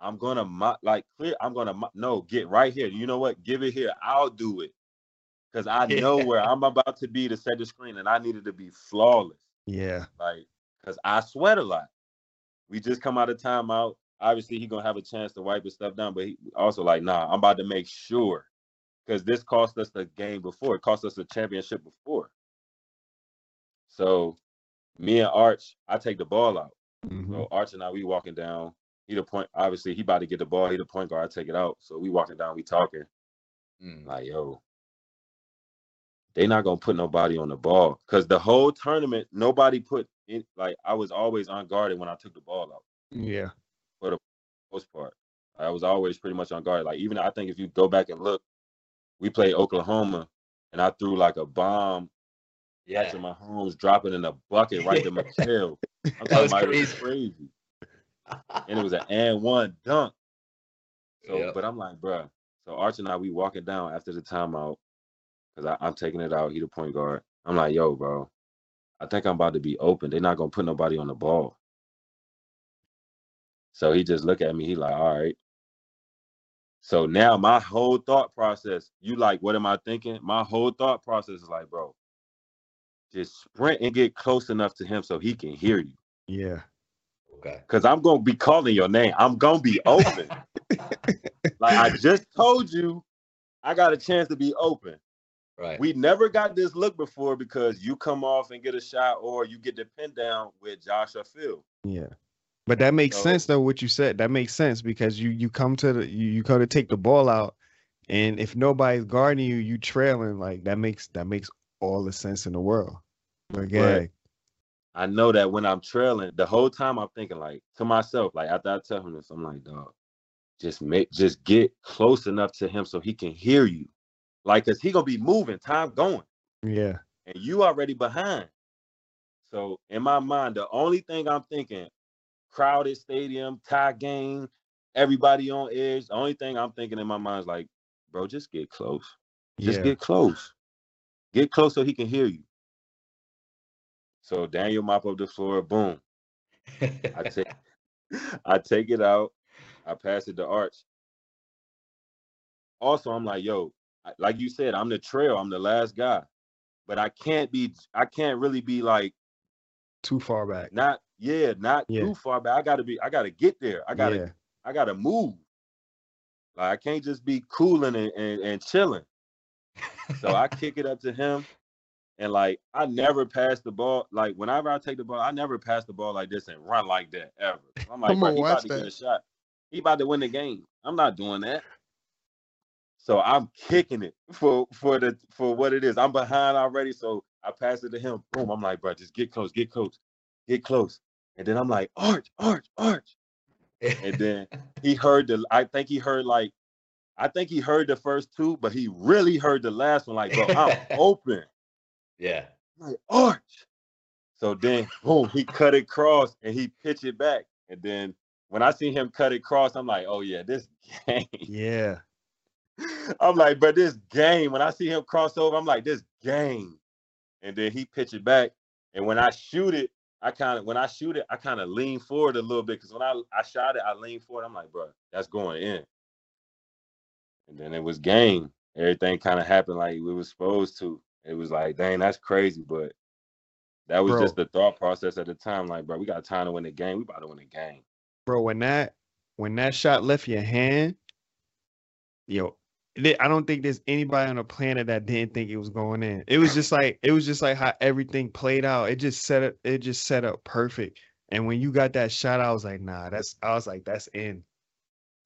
I'm gonna mo- like clear. I'm gonna mo- no get right here. You know what? Give it here. I'll do it because I know where I'm about to be to set the screen, and I needed to be flawless. Yeah. Like because I sweat a lot. We just come out of timeout. Obviously, he gonna have a chance to wipe his stuff down, but he also like, nah, I'm about to make sure because this cost us the game before. It cost us the championship before. So, me and Arch, I take the ball out. hmm So Arch and I, we walking down. He the point. Obviously, he about to get the ball. He the point guard. I take it out. So we walking down. We talking Mm. like, yo, they not gonna put nobody on the ball because the whole tournament, nobody put in. Like I was always unguarded when I took the ball out. Yeah. Most part, I was always pretty much on guard. Like even I think if you go back and look, we played Oklahoma, and I threw like a bomb Yeah. Patrick Mahomes dropping in a bucket right to my tail. I'm talking about it crazy. crazy. And it was an and one dunk. So, Yep. but I'm like, bruh. So Arch and I, we walking down after the timeout because I'm taking it out. He the point guard. I'm like, yo, bro, I think I'm about to be open. They're not gonna put nobody on the ball. So he just look at me. He like, all right. So now my whole thought process, you like, what am I thinking? My whole thought process is like, bro, just sprint and get close enough to him so he can hear you. Yeah. Okay. Cause I'm gonna be calling your name. I'm gonna be open. like I just told you, I got a chance to be open. Right. We never got this look before because you come off and get a shot or you get the pin down with Josh or Phil. Yeah. But that makes So- sense though, what you said. That makes sense because you you come to the you, you come to take the ball out and if nobody's guarding you, you trailing, like that makes that makes all the sense in the world. But yeah. I know that when I'm trailing, the whole time I'm thinking like to myself, like after I tell him this, I'm like, dog, just make just get close enough to him so he can hear you. Like, cause he gonna be moving, time going. yeah, and you already behind. So in my mind, the only thing I'm thinking, crowded stadium, tie game, everybody on edge. The only thing I'm thinking in my mind is like, bro, just get close. Just yeah. get close. Get close so he can hear you. So Daniel mop up the floor, boom. I take I take it out. I pass it to Arch. Also, I'm like, yo, like you said, I'm the trail. I'm the last guy. But I can't be, I can't really be like, Too far back. not, yeah, not Yeah. too far back. I gotta be, I gotta get there. I gotta, yeah. I gotta move. Like I can't just be cooling and, and, and chilling. So I kick it up to him. And like I never pass the ball. Like whenever I take the ball, I never pass the ball like this and run like that ever. I'm like, I'ma bro, he about watch to get a shot. He about to win the game. I'm not doing that. So I'm kicking it for for the for what it is. I'm behind already. So I pass it to him. Boom. I'm like, bro, just get close, get close, get close. And then I'm like, Arch, Arch, Arch. And then he heard the I think he heard like I think he heard the first two, but he really heard the last one. Like, bro, I'm open. yeah. I'm like, Arch. So then boom, he cut it cross and he pitched it back. And then when I see him cut it cross, I'm like, oh yeah, this game. Yeah. I'm like, but this game, when I see him cross over, I'm like, this game. And then he pitch it back. And when I shoot it, I kind of when I shoot it, I kind of lean forward a little bit. Cause when I, I shot it, I lean forward. I'm like, bro, that's going in. And then it was game. Everything kind of happened like we was supposed to. It was like, dang, that's crazy. But that was Bro. just the thought process at the time. Like, bro, we got time to win the game. We about to win the game. Bro, when that when that shot left your hand, yo, I don't think there's anybody on the planet that didn't think it was going in. It was just like it was just like how everything played out. It just set up it just set up perfect. And when you got that shot, I was like, nah, that's I was like, that's in.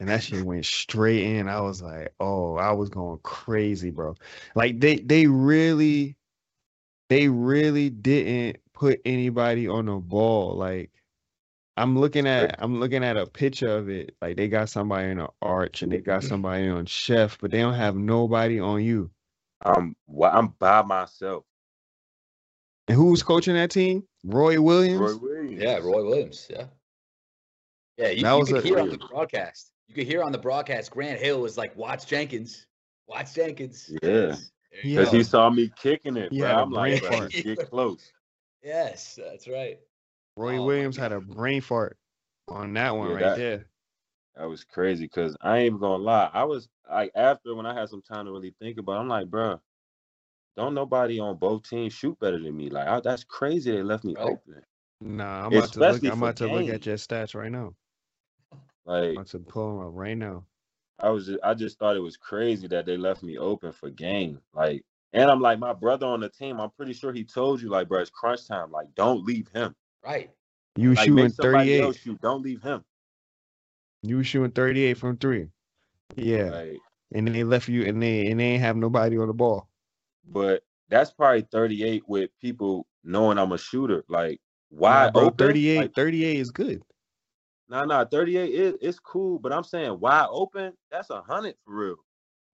And that shit went straight in. I was like, oh, I was going crazy, bro. Like they they really they really didn't put anybody on the ball. Like I'm looking at I'm looking at a picture of it. Like they got somebody in an arch and they got mm-hmm. somebody on chef, but they don't have nobody on you. I'm wh- I'm by myself. And who was coaching that team? Roy Williams. Roy Williams. Yeah, Roy Williams. Yeah. Yeah, you, That you was could a- hear on the broadcast. You could hear on the broadcast. Grant Hill was like, "Watch Jenkins, watch Jenkins." Yeah. There you Yeah. Because he saw me kicking it, Yeah, bro. had a I'm like, brain bro, fart. just get close. Yes, that's right. Roy Oh Williams had a brain fart on that one Yeah, right that- there. That was crazy because I ain't even gonna lie. I was like, after when I had some time to really think about it, I'm like, bro, don't nobody on both teams shoot better than me. Like, I, that's crazy they left me Right. open. Nah, I'm about to look. Especially I'm for about to look at your stats right now. Like, I'm about to pull them up right now. I was just, I just thought it was crazy that they left me open for game. Like, and I'm like, my brother on the team, I'm pretty sure he told you, like, bro, it's crunch time. Like, don't leave him. Right. You were Like, shooting 38. else shoot. Don't leave him. You were shooting 38 from three. Yeah. Like, And then they left you and they and they ain't have nobody on the ball. but that's probably 38 with people knowing I'm a shooter. Like, Nah, wide bro, open. 38, Like, 38 is good. Nah, nah, 38 is it's cool, but I'm saying wide open, that's a hundred for real.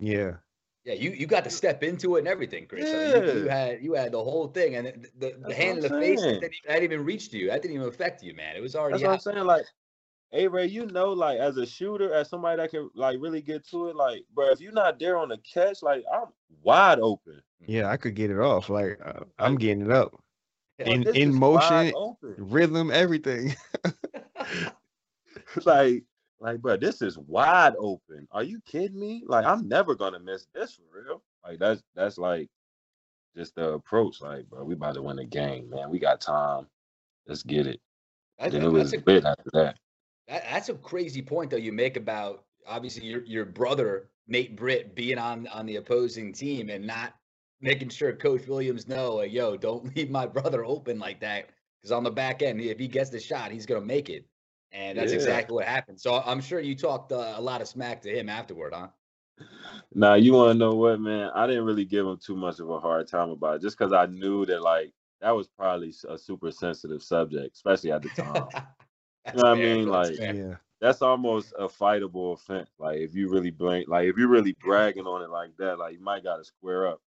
Yeah. Yeah, you, you got to step into it and everything, Kris. I mean, you, you had you had the whole thing, and the, the, the hand in the I'm face that didn't, even, that didn't even reach to you. That didn't even affect you, man. It was already That's what I'm saying. Like, hey Ray, you know, like as a shooter, as somebody that can like really get to it, like, bro, if you're not there on the catch, like I'm wide open. Yeah, I could get it off. Like uh, I'm getting it up. Yeah. In in motion, rhythm, everything. like, like, bro, this is wide open. Are you kidding me? Like, I'm never gonna miss this for real. Like, that's that's like just the approach. Like, bro, we about to win the game, man. We got time. Let's get it. That- then it was that's, a, lit after that. that, that's a crazy point though you make about obviously your your brother Nate Britt being on on the opposing team and not making sure Coach Williams know, like, yo, don't leave my brother open like that because on the back end, if he gets the shot, he's gonna make it, and that's Yeah. exactly what happened. So I'm sure you talked uh, a lot of smack to him afterward, huh? Now you want to know what, man? I didn't really give him too much of a hard time about it, just because I knew that like that was probably a super sensitive subject, especially at the time. you know what I mean? Like- fair. yeah. That's almost a fightable offense. Like if you really blame, like if you're really bragging on it like that, like you might got to square up,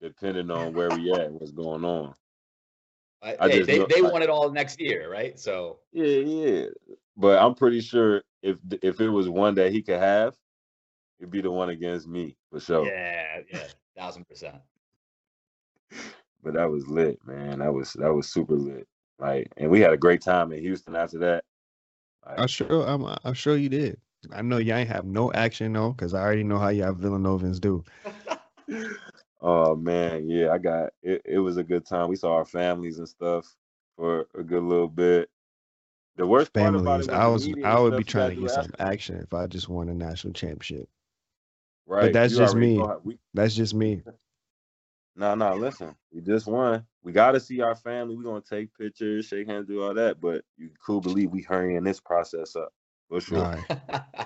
depending on where we at and what's going on. Uh, I hey, just they know- they like- won it all next year, right? So Yeah, yeah. But I'm pretty sure if if it was one that he could have, it'd be the one against me for sure. yeah, yeah, thousand percent. But that was lit, man. That was that was super lit. Like, and we had a great time in Houston after that. Like, I'm sure. I'm. I'm sure you did. I know y'all ain't have no action though, because I already know how y'all Villanovans do. oh man, yeah, I got it. It was a good time. We saw our families and stuff for a good little bit. The worst part about Families. I was. I would be trying to get some action if I just won a national championship. Right, But that's you just me. we, That's just me. No, no, listen. We just won. We got to see our family. We're going to take pictures, shake hands, do all that. But you could believe we hurrying this process up for sure. right.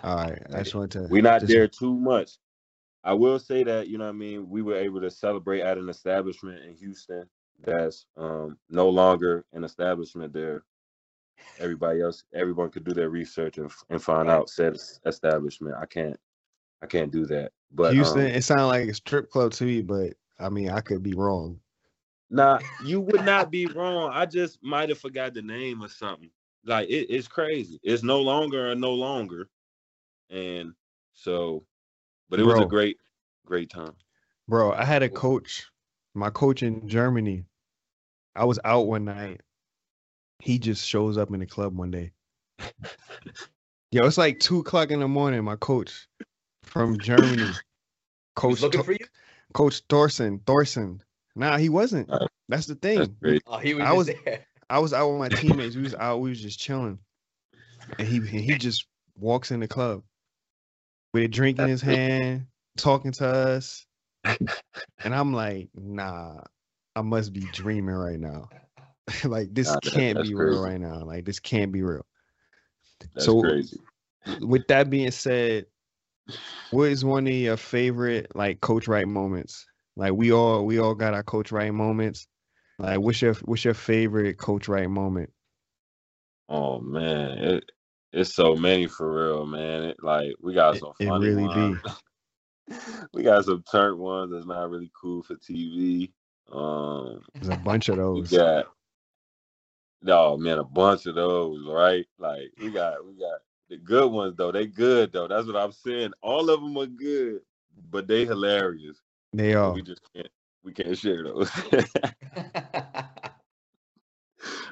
All right. I just want to. We're not just- there too much. I will say that, you know what I mean? We were able to celebrate at an establishment in Houston that's um, no longer an establishment there. Everybody else, everyone could do their research and, and find out said establishment. I can't, I can't do that. But Houston. um, it sounded like a strip club to me, but I mean, I could be wrong. Nah, you would not be wrong. I just might have forgot the name or something. Like it, it's crazy. It's no longer a no longer, and so, but it was a great, great time. Bro, I had a coach, my coach in Germany. I was out one night. He just shows up in the club one day. Yo, it's like two o'clock in the morning. My coach from Germany, Coach looking Thor- for you? Coach Thorson. Thorson. Nah, he wasn't. Uh, That's the thing. great. Oh, he was I was- there. I was out with my teammates. We was out. We was just chilling, and he and he just walks in the club with a drink in his hand, talking to us, and I'm like, nah, I must be dreaming right now. like this can't be real right now. Like this can't be real. That's So- crazy. With that being said, what is one of your favorite like coach Wright moments? Like we all we all got our coach Wright moments. Like what's your what's your favorite coach Wright moment? Oh man, it, it's so many for real, man. It, like we got It- some it funny really ones. we got some turnt ones that's not really cool for TV. Um, There's a bunch of We those. got no man, a bunch of those, right? Like we got we got the good ones though. They good though. That's what I'm saying. All of them are good, but they hilarious. They are. We just can't we can't share those. but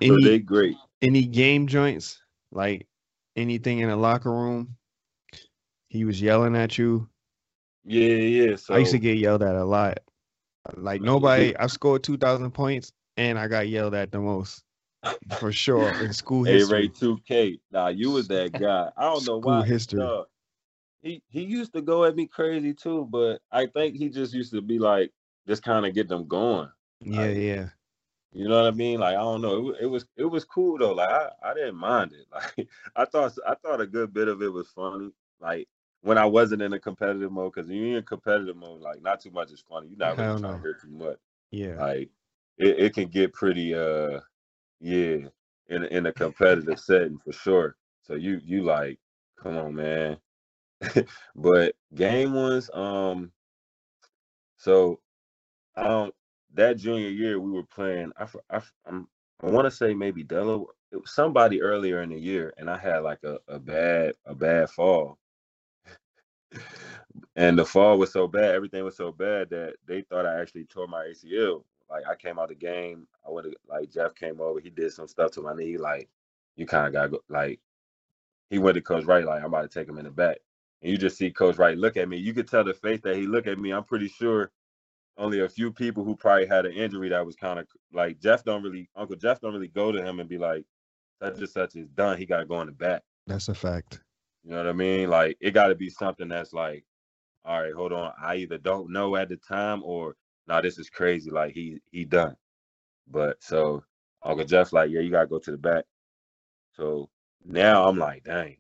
Any they great. any game joints, like anything in the locker room. He was yelling at you. Yeah, yeah. So I used to get yelled at a lot. Like nobody, I scored two thousand points, and I got yelled at the most, for sure in school A Ray 2K. Nah, you was that guy. I don't know School why. history. dog. he he used to go at me crazy too, but I think he just used to be like, just kind of get them going. Yeah, Like, yeah. You know what I mean? Like I don't know. It, it was it was cool though. Like I, I didn't mind it. Like I thought I thought a good bit of it was funny. Like when I wasn't in a competitive mode, because you're in competitive mode, like not too much is funny. You're not really trying no. to hear too much. Yeah. Like it, it can get pretty uh yeah in in a competitive setting for sure. So you you like, come on, man. but game ones, um, So um. That junior year, we were playing. I I I'm, I want to say maybe Delaware. It was somebody earlier in the year, and I had like a, a bad a bad fall. and the fall was so bad, everything was so bad that they thought I actually tore my ACL. Like I came out the game, I would have like Jeff came over, he did some stuff to my knee, like you kind of got go like he went to Coach Wright, like I'm about to take him in the back. And you just see Coach Wright look at me. You could tell the face that he look at me. I'm pretty sure only a few people who probably had an injury that was kind of like Jeff don't really Uncle Jeff don't really go to him and be like, such and such is done. He got to go in the back. That's a fact. You know what I mean? Like it got to be something that's like, all right, hold on. I either don't know at the time or nah, this is crazy. Like he he done. But so Uncle Jeff like, yeah, you gotta go to the back. So now I'm like, dang.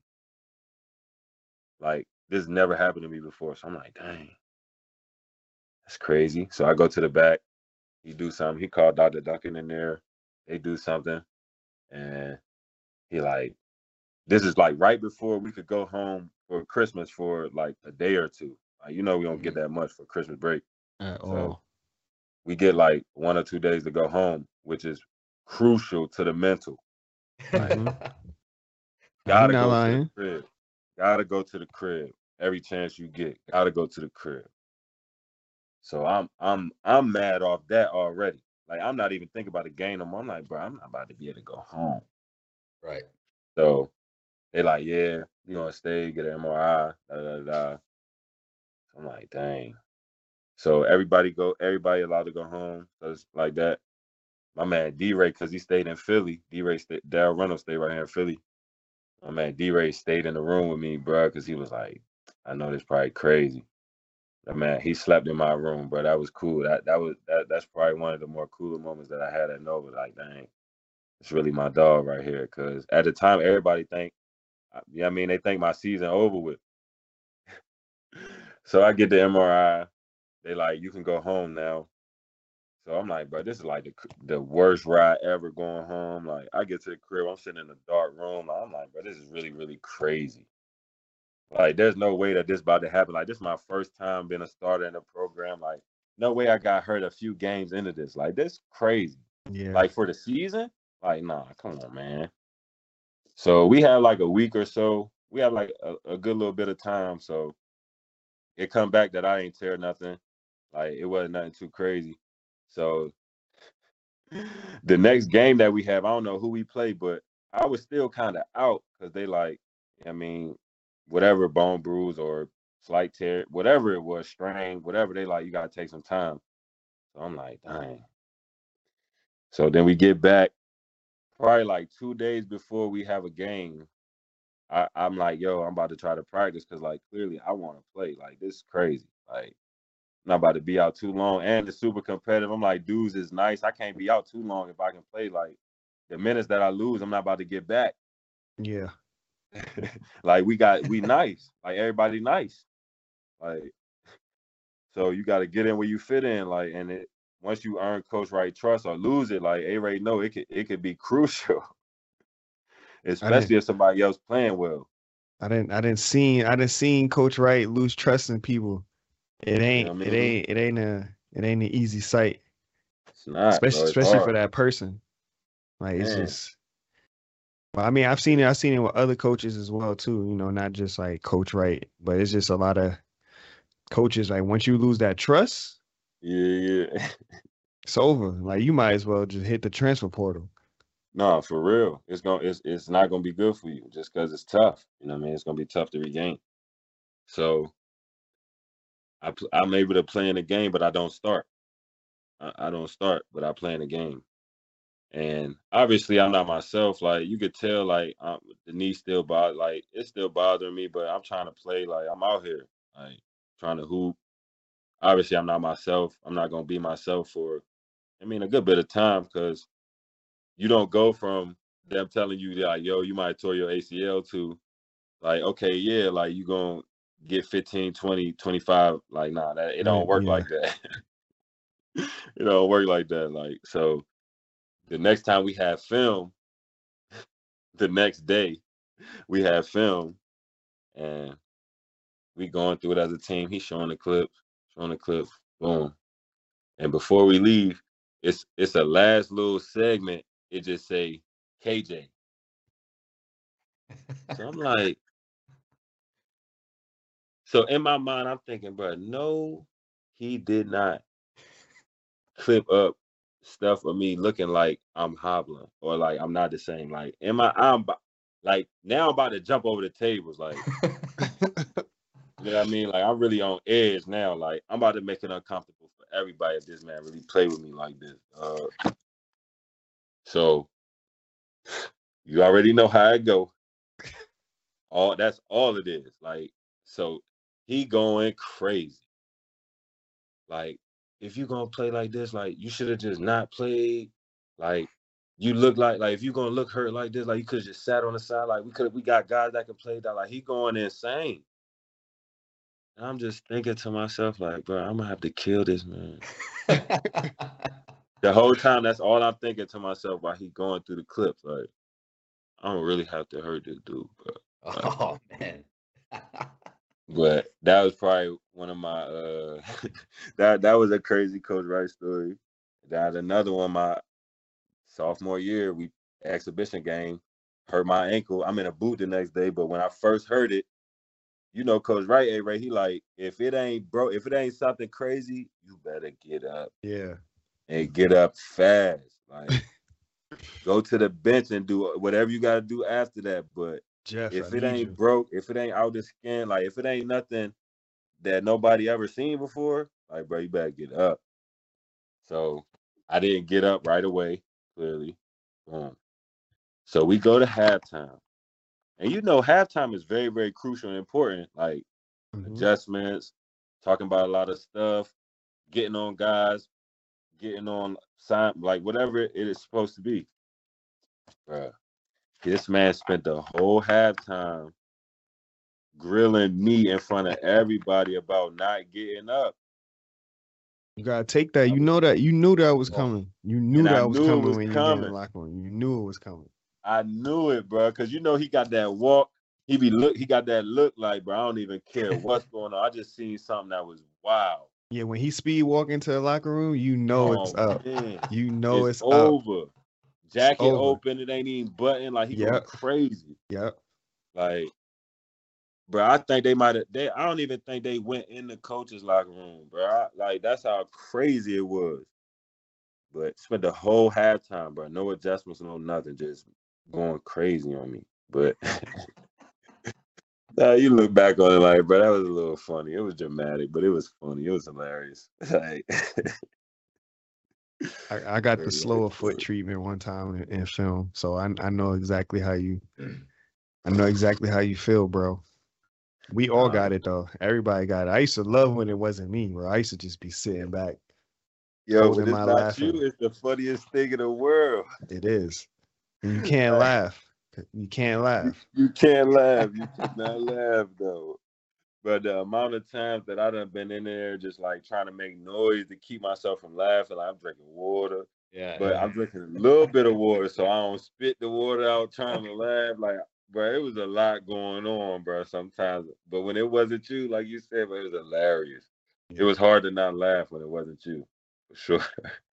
Like this never happened to me before. So I'm like, dang. That's crazy. So I go to the back. He do something. He called Dr. Duncan in there. They do something. And he like, this is like right before we could go home for Christmas for like a day or two. Like, you know, we don't get mm-hmm. that much for Christmas break. At so all. We get like one or two days to go home, which is crucial to the mental. Mm-hmm. Gotta go lying. to the crib. Gotta go to the crib every chance you get. Gotta go to the crib. So I'm I'm I'm mad off that already. Like I'm not even thinking about the game no more. I'm like, bro, I'm not about to be able to go home. Right. So they like, yeah, you gonna stay, get an MRI, da da da. I'm like, dang. So everybody go, everybody allowed to go home. It's like that. My man D Ray, because he stayed in Philly. D Ray, Darryl Reynolds stayed right here in Philly. My man D Ray stayed in the room with me, bro, because he was like, I know this probably crazy. But man, he slept in my room, bro. That was cool. That that was that that's probably one of the more cooler moments that I had at Nova. Like, dang, it's really my dog right here. Cause at the time, everybody think, uh, yeah, I mean, they think my season over with. so I get the MRI. They like, you can go home now. So I'm like, bro, this is like the the worst ride ever going home. Like, I get to the crib, I'm sitting in a dark room. I'm like, bro, this is really, really crazy. Like, there's no way that this about to happen. Like, this is my first time being a starter in a program. Like, no way I got hurt a few games into this. Like, this crazy. Yeah. Like for the season, like, nah, come on, man. So we have like a week or so. We have like a, a good little bit of time. So it come back that I ain't tear nothing. Like it wasn't nothing too crazy. So the next game that we have, I don't know who we play, but I was still kind of out because they like, I mean, whatever bone bruise or slight tear, whatever it was, strain, whatever they like, you gotta take some time. So I'm like, dang. So then we get back probably like two days before we have a game. I, I'm like, yo, I'm about to try to practice because like clearly I want to play. Like this is crazy. Like I'm not about to be out too long. And it's super competitive. I'm like, dudes is nice. I can't be out too long if I can play. Like the minutes that I lose, I'm not about to get back. Yeah. like we got we nice. Like everybody nice. Like so you got to get in where you fit in. Like and it once you earn Coach Wright trust or lose it, like A Ray know it could it could be crucial. Especially if somebody else playing well. I didn't I didn't see I didn't seen Coach Wright lose trust in people. It ain't you know I mean? it ain't it ain't a it ain't an easy sight. It's not especially it's especially hard. for that person. Like it's Man. just well, I mean, I've seen it. I've seen it with other coaches as well too. You know, not just like Coach Wright, but it's just a lot of coaches. Like once you lose that trust, yeah, yeah, it's over. Like you might as well just hit the transfer portal. No, for real, it's gonna it's it's not gonna be good for you just because it's tough. You know, what I mean, it's gonna be tough to regain. So, I I'm able to play in the game, but I don't start. I, I don't start, but I play in the game. And obviously, I'm not myself. Like you could tell, like the knee still bother, like it's still bothering me. But I'm trying to play. Like I'm out here, like trying to hoop. Obviously, I'm not myself. I'm not gonna be myself for, I mean, a good bit of time because you don't go from them telling you like, yo, you might tore your ACL to, like, okay, yeah, like you gonna get 15, 20, 25. Like, nah, that it don't work yeah. like that. it don't work like that. Like, so the next time we have film, the next day we have film, and we going through it as a team. He's showing the clips, showing the clips. Boom. And before we leave, it's it's a last little segment. It just say KJ. So I'm like, so in my mind, I'm thinking, bro, no, he did not clip up stuff of me looking like I'm hobbling or like I'm not the same. Like, am I? I'm like now I'm about to jump over the tables. Like, you know what I mean? Like I'm really on edge now. Like I'm about to make it uncomfortable for everybody if this man really play with me like this. Uh, so you already know how it go. All that's all it is. Like so, he going crazy. Like if you gonna play like this, like you should have just not played. Like you look like like if you gonna look hurt like this, like you could just sat on the side. Like we could we got guys that can play that. Like he going insane. And I'm just thinking to myself, like, bro, I'm gonna have to kill this man. the whole time, that's all I'm thinking to myself while he going through the clips. Like, I don't really have to hurt this dude, bro. oh man. but that was probably one of my uh that that was a crazy coach Wright story. That another one my sophomore year, we exhibition game, hurt my ankle. I'm in a boot the next day, but when I first heard it, you know, Coach Wright, hey Ray, he like, if it ain't bro, if it ain't something crazy, you better get up. Yeah. And get up fast. Like go to the bench and do whatever you gotta do after that. But Jeff, if I it ain't you. broke, if it ain't out the skin, like if it ain't nothing that nobody ever seen before, like bro, you better get up. So I didn't get up right away, clearly. Boom. So we go to halftime. And you know, halftime is very, very crucial and important. Like Mhm. adjustments, talking about a lot of stuff, getting on guys, getting on sign, like whatever it is supposed to be. Bruh, this man spent the whole halftime grilling me in front of everybody about not getting up. You gotta take that. You know that. You knew that was coming. You knew And I that was knew coming was when you get in the locker room. You knew it was coming. I knew it, bro, because you know he got that walk. He be look. He got that look like, bro. I don't even care what's going on. I just seen something that was wow. Yeah, when he speed walk into the locker room, you know it's Oh, up. man. You know it's, up. over. Jacket over. open, it ain't even button. Like he Yep. crazy. Yep. Like, bro, I think they might have. They, I don't even think they went in the coach's locker room, bro. I, like that's how crazy it was. But spent the whole halftime, bro. No adjustments, no nothing, just going crazy on me. But now you look back on it, like, bro, that was a little funny. It was dramatic, but it was funny. It was hilarious. like, I, I got the slower foot treatment one time in, in film, so I I know exactly how you mm. I know exactly how you feel, bro. We all got it though. Everybody got it. I used to love when it wasn't me, bro. I used to just be sitting back. yo, when it's not laughing. you, it's the funniest thing in the world. It is. And you can't laugh. You can't laugh. You can't laugh. You cannot laugh though. But the amount of times that I done been in there just like trying to make noise to keep myself from laughing, like I'm drinking water, Yeah. but I'm drinking a little bit of water so I don't spit the water out trying to laugh. Like, bro, it was a lot going on, bro. Sometimes, but when it wasn't you, like you said, but it was hilarious. It was hard to not laugh when it wasn't you, for sure.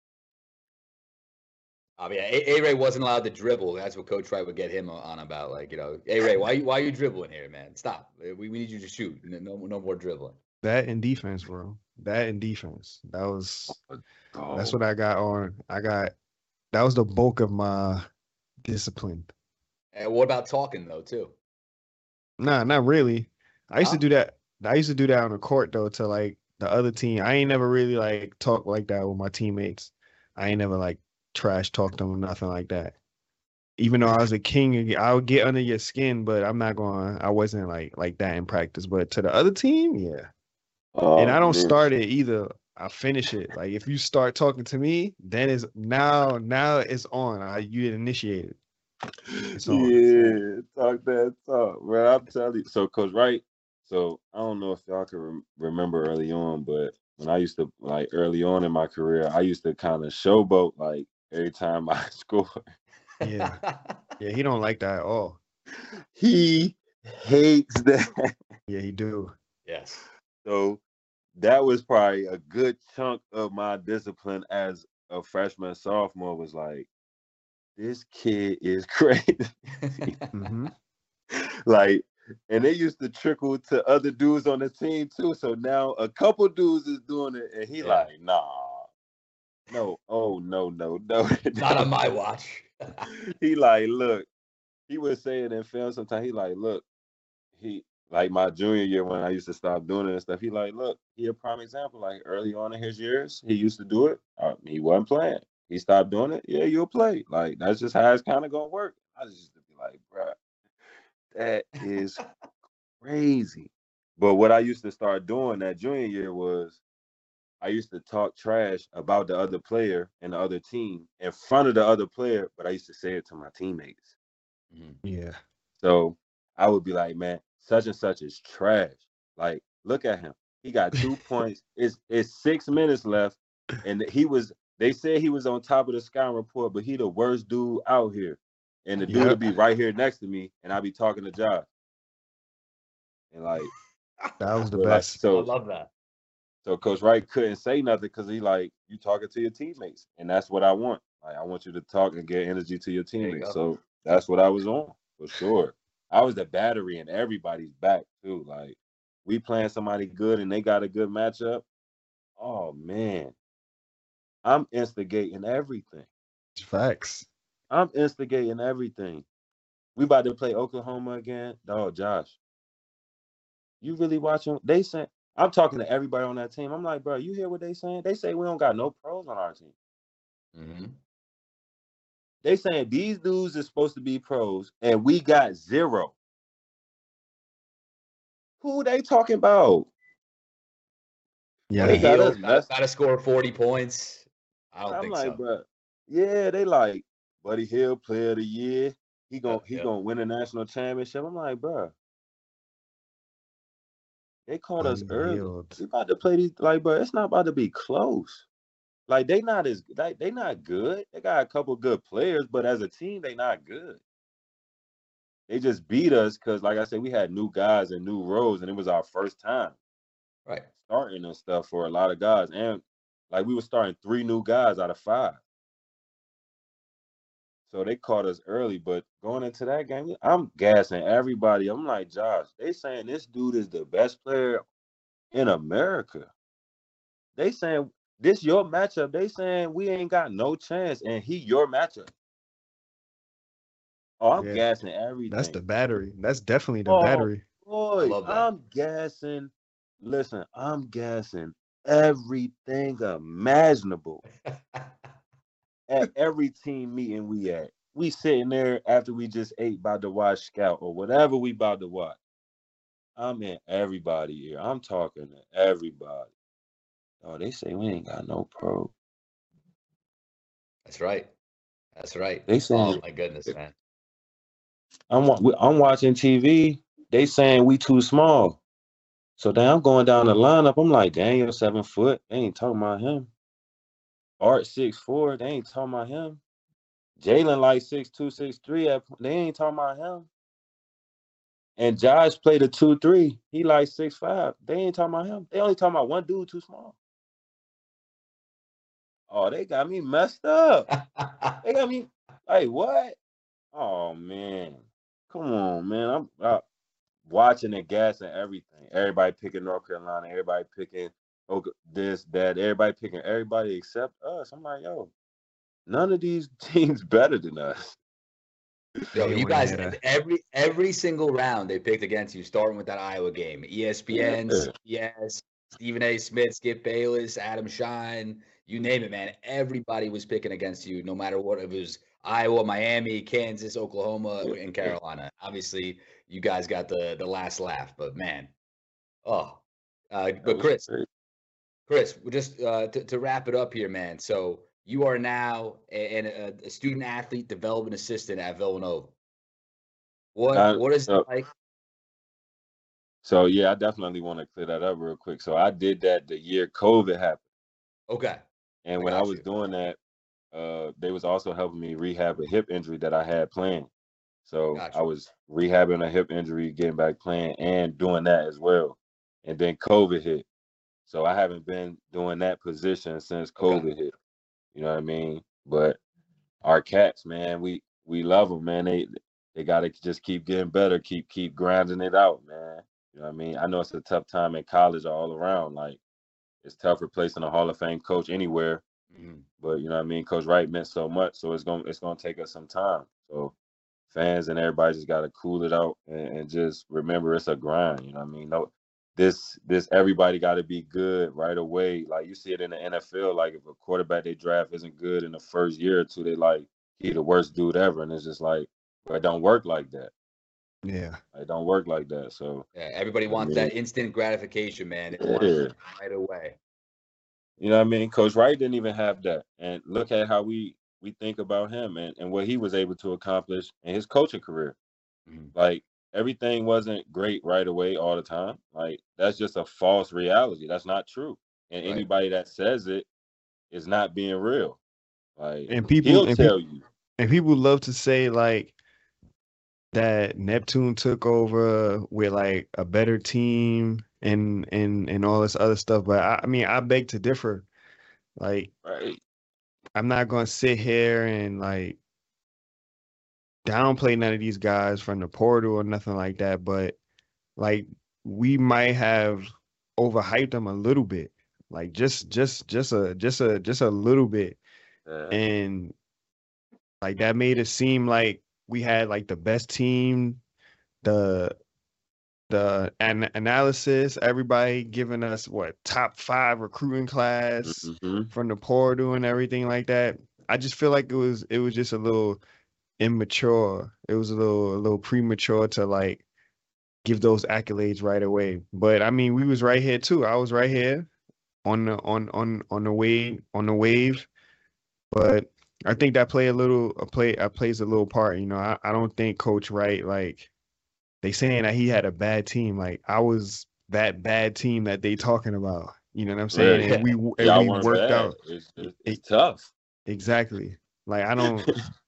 I mean, A Ray wasn't allowed to dribble. That's what Coach Wright would get him on about. Like, you know, A Ray, why you why you dribbling here, man? Stop. We, we need you to shoot. No no more dribbling. That and defense, bro. That and defense. That was oh, that's Oh, what I got on. I got that was the bulk of my discipline. And what about talking though, too? Nah, not really. I used to do that. I used to do that on the court though to like the other team. I ain't never really like talk like that with my teammates. I ain't never like trash talk them or nothing like that. Even though I was a king, I would get under your skin, but I'm not going. I wasn't like like that in practice. But to the other team, yeah. and oh, I oh, don't man. start it either. I finish it. Like if you start talking to me, then it's now now it's on. I you initiated. It's on. Yeah, talk that talk, bro. I'm telling you. So, Coach Wright. So I don't know if y'all can rem- remember early on, but when I used to like early on in my career, I used to kind of showboat like every time I scored. Yeah. Yeah, he don't like that at all. He hates that. Yeah, he do. yes. So that was probably a good chunk of my discipline as a freshman sophomore was like, this kid is crazy. hmm like, and they used to trickle to other dudes on the team too. So now a couple dudes is doing it, and he Yeah. like, nah, no, oh no, no, no, Not on my watch. he like, look, he was saying in film sometimes. He like, look, he like my junior year when I used to stop doing it and stuff. He like, look, he a prime example. Like early on in his years, he used to do it. Uh, he wasn't playing. He stopped doing it. Yeah, you'll play. Like that's just how it's kind of gonna work. I just used to be like, bruh, that is crazy. But what I used to start doing that junior year was I used to talk trash about the other player and the other team in front of the other player, but I used to say it to my teammates. Mhm. Yeah. So I would be like, man, such and such is trash. Like, look at him. He got two points. It's it's six minutes left, and he was. They said he was on top of the scouting report, but he the worst dude out here. And the dude Yep. would be right here next to me, and I'd be talking to Josh. And like, That was the we're like- best. I love that. So Coach Wright couldn't say nothing because he like you talking to your teammates, and that's what I want. Like I want you to talk and get energy to your There you teammates. So that's what I was on for sure. I was the battery in everybody's back too. Like we playing somebody good and they got a good matchup. Oh man, I'm instigating everything. Facts. I'm instigating everything. We about to play Oklahoma again. Dog, Josh. You really watching? They saying I'm talking to everybody on that team. I'm like, bro, you hear what they saying? They say we don't got no pros on our team. hmm They saying these dudes is supposed to be pros, and we got zero. Who they talking about? Yeah. They got us Got messed- to score 40 points. I don't I'm think like, so. bro, yeah, they like Buddy Hield, Player of the Year. He gon' he yeah. gonna win a national championship. I'm like, bro, they caught us early. We about to play these like, bro. It's not about to be close. Like they not as like they not good. They got a couple good players, but as a team, they not good. They just beat us because, like I said, we had new guys and new roles, and it was our first time Right. starting and stuff for a lot of guys. And like we were starting three new guys out of five. So they caught us early, but going into that game, I'm gassing everybody. I'm like, Josh, they saying this dude is the best player in America. They saying this your matchup. They saying we ain't got no chance, and he your matchup. Oh, I'm Yeah. gassing everything. That's the battery. That's definitely the Oh, battery. Boy. I'm gassing. Listen, I'm gassing everything imaginable at every team meeting we at. We sitting there after we just ate about to watch Scout or whatever we about to watch. I'm in everybody here. I'm talking to everybody. Oh, they say we ain't got no pro. That's right. That's right. They Oh my goodness, man. I'm I'm watching TV. They saying we too small. So then I'm going down the lineup. I'm like, Daniel seven foot. They ain't talking about him. Arch six four. They ain't talking about him. Jalen like six two six three. They ain't talking about him. And Josh played a two three. He like six five. They ain't talking about him. They only talking about one dude too small. Oh, they got me messed up. They got me like what? Oh man, come on, man. I'm uh, watching and gassing everything. Everybody picking North Carolina. Everybody picking Oka- this, that. Everybody picking everybody except us. I'm like, yo, none of these teams better than us. Yo, you guys, hear every every single round they picked against you, starting with that Iowa game. ESPN, yes, Stephen A. Smith, Skip Bayless, Adam Schein, you name it, man. Everybody was picking against you, no matter what. If it was Iowa, Miami, Kansas, Oklahoma, and Carolina. Obviously, you guys got the the last laugh, but man, oh, uh, but Kris, crazy. Kris, just uh, to, to wrap it up here, man. So you are now a, a, a student athlete development assistant at Villanova. What Uh, what is it like? So yeah, I definitely want to clear that up real quick. So I did that the year COVID happened. Okay, And I when I was you. doing that, uh, they was also helping me rehab a hip injury that I had playing. So Gotcha. I was rehabbing a hip injury, getting back playing, and doing that as well. And then COVID hit. So I haven't been doing that position since COVID hit. You know what I mean? But our cats, man, we we love them, man. They they got to just keep getting better, keep keep grinding it out, man. You know what I mean? I know it's a tough time in college all around. Like it's tough replacing a Hall of Fame coach anywhere. Mhm. But you know what I mean? Coach Wright meant so much, so it's gonna it's gonna take us some time. So fans and everybody just gotta cool it out and, and just remember it's a grind. You know what I mean? No, this this everybody got to be good right away. Like you see it in the NFL. Like if a quarterback they draft isn't good in the first year or two, they like he the worst dude ever, and it's just like well, it don't work like that. Yeah. It don't work like that. So Yeah, everybody I wants mean- that instant gratification, man. They want it right away. You know what I mean? Coach Wright didn't even have that. And look at how we we think about him and, and what he was able to accomplish in his coaching career. Mhm. Like everything wasn't great right away all the time. Like that's just a false reality. That's not true. And Right. anybody that says it is not being real. Like And people he'll and tell you. and people love to say like that Neptune took over with like a better team and and and all this other stuff. But I, I mean, I beg to differ. Like, Right. I'm not gonna sit here and like downplay none of these guys from the portal or nothing like that. But like, we might have overhyped them a little bit. Like just just just a just a just a little bit Yeah. and like that made it seem like we had like the best team the the an- analysis everybody giving us what top five recruiting class Mhm. from the portal and everything like that i just feel like it was it was just a little immature it was a little a little premature to like give those accolades right away but i mean we was right here too i was right here on the on on on the wave on the wave but I think that play a little a play uh, plays a little part. You know, I, I don't think Coach Wright like they saying that he had a bad team. Like I was that bad team that they talking about. You know what I'm saying? Right. And we and Y'all we worked bad. out It's, it's, it's tough. exactly. Like I don't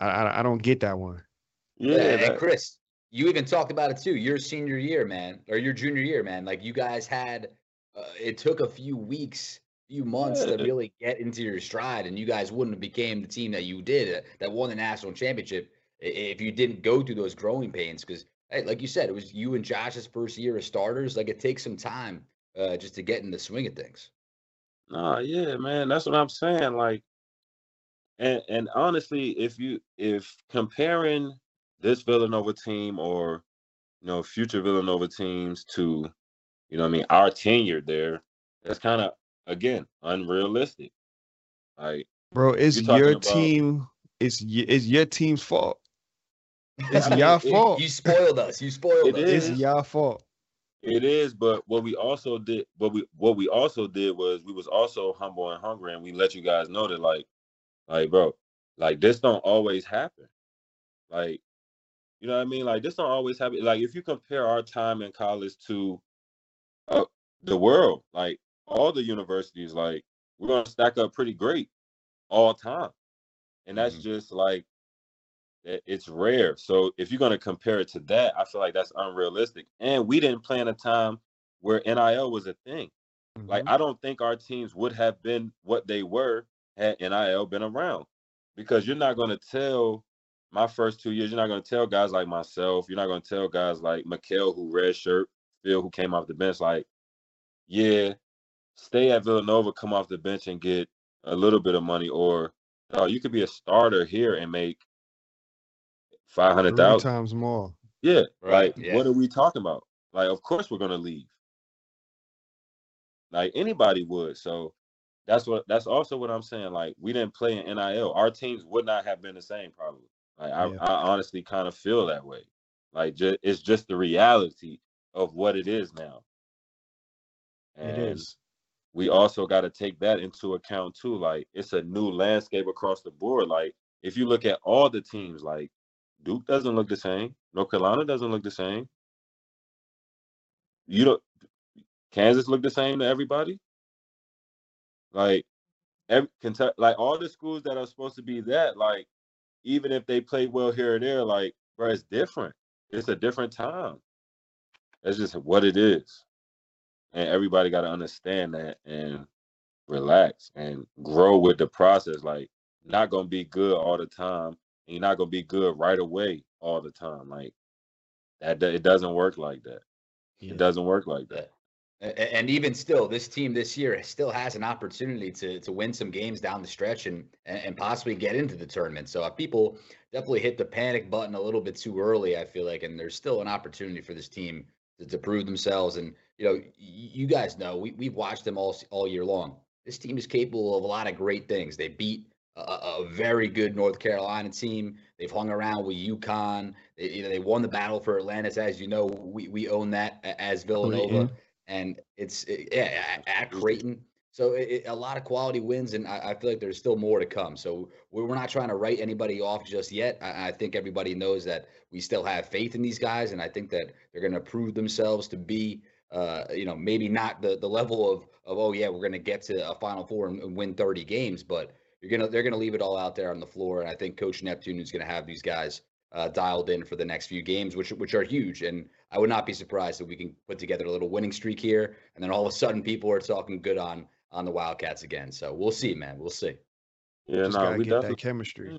I, I I don't get that one. Yeah. Yeah, and that- Kris, you even talked about it too. Your senior year, man, or your junior year, man. Like you guys had, uh, it took a few weeks, few months to really get into your stride, and you guys wouldn't have became the team that you did uh, that won the national championship if you didn't go through those growing pains. Because, hey, like you said, it was you and Josh's first year as starters. Like it takes some time uh, just to get in the swing of things. Nah, yeah, man, that's what I'm saying. Like, and and honestly, if you if comparing this Villanova team or you know future Villanova teams to, you know, what I mean, our tenure there, that's kind of again unrealistic. Like, Bro, it's your about- team. It's y- it's your team's fault. It's I mean, y'all it- fault. You spoiled us. You spoiled It us. It's is. y'all fault. It is, but what we also did, what we what we also did was we was also humble and hungry, and we let you guys know that like, like bro, like this don't always happen. Like, you know what I mean? Like this don't always happen. Like if you compare our time in college to uh, the world, like all the universities, like we're gonna stack up pretty great all time, and that's Mhm. just like it's rare. So if you're going to compare it to that, I feel like that's unrealistic. And we didn't plan a time where NIL was a thing. Like Mhm. I don't think our teams would have been what they were had NIL been around. Because you're not going to tell my first two years, you're not going to tell guys like myself, you're not going to tell guys like Mikal who red shirt, Phil who came off the bench, like, yeah, stay at Villanova, come off the bench and get a little bit of money, or oh, you could be a starter here and make five hundred Three thousand. times more. Yeah, Right, like yeah. what are we talking about? Like, of course we're gonna leave. Like anybody would. So that's what that's also what I'm saying. Like we didn't play in NIL. Our teams would not have been the same probably. Like I, Yeah. I honestly kind of feel that way. Like ju- it's just the reality of what it is now. It And is. we also got to take that into account too. Like it's a new landscape across the board. Like if you look at all the teams, like Duke doesn't look the same. North Carolina doesn't look the same. You don't. Kansas look the same to everybody. Like every Kentucky, like all the schools that are supposed to be that, like even if they play well here or there, like bro, it's different. It's a different time. That's just what it is. and everybody got to understand that and relax and grow with the process. Like, not gonna be good all the time, and you're not gonna be good right away all the time. Like that, it doesn't work like that. Yeah. It doesn't work like that. And even still, this team this year still has an opportunity to to win some games down the stretch and and possibly get into the tournament. So uh, people definitely hit the panic button a little bit too early. I feel like, and there's still an opportunity for this team to, to prove themselves. And you know, you guys know we we've watched them all all year long. This team is capable of a lot of great things. They beat a, a very good North Carolina team. They've hung around with UConn. They, you know, they won the battle for Atlantis, as you know. We we own that as Villanova and it's it, yeah at Creighton. So it, a lot of quality wins, and I, I, feel like there's still more to come. So we're, we're not trying to write anybody off just yet. I, I, think everybody knows that we still have faith in these guys, and I think that they're going to prove themselves to be, uh, you know, maybe not the the level of of oh yeah, we're going to get to a Final Four and, and win 30 games, but you're gonna they're gonna leave it all out there on the floor, and I think Coach Neptune is going to have these guys uh, dialed in for the next few games, which which are huge. And I would not be surprised if we can put together a little winning streak here, and then all of a sudden people are talking good on on the Wildcats again. So we'll see, man. We'll see. Yeah, no, we definitely chemistry.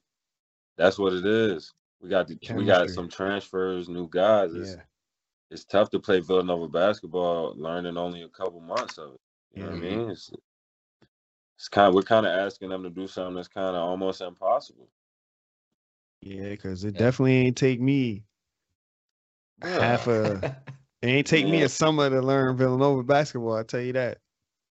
That's what it is. We got the, we got some transfers, new guys. It's, yeah. it's tough to play Villanova basketball, learning only a couple months of it. You know what I mean? It's, it's kind of we're kind of asking them to do something that's kind of almost impossible. Yeah, because it yeah. definitely ain't take me half a. It ain't take me a summer to learn Villanova basketball. I tell you that.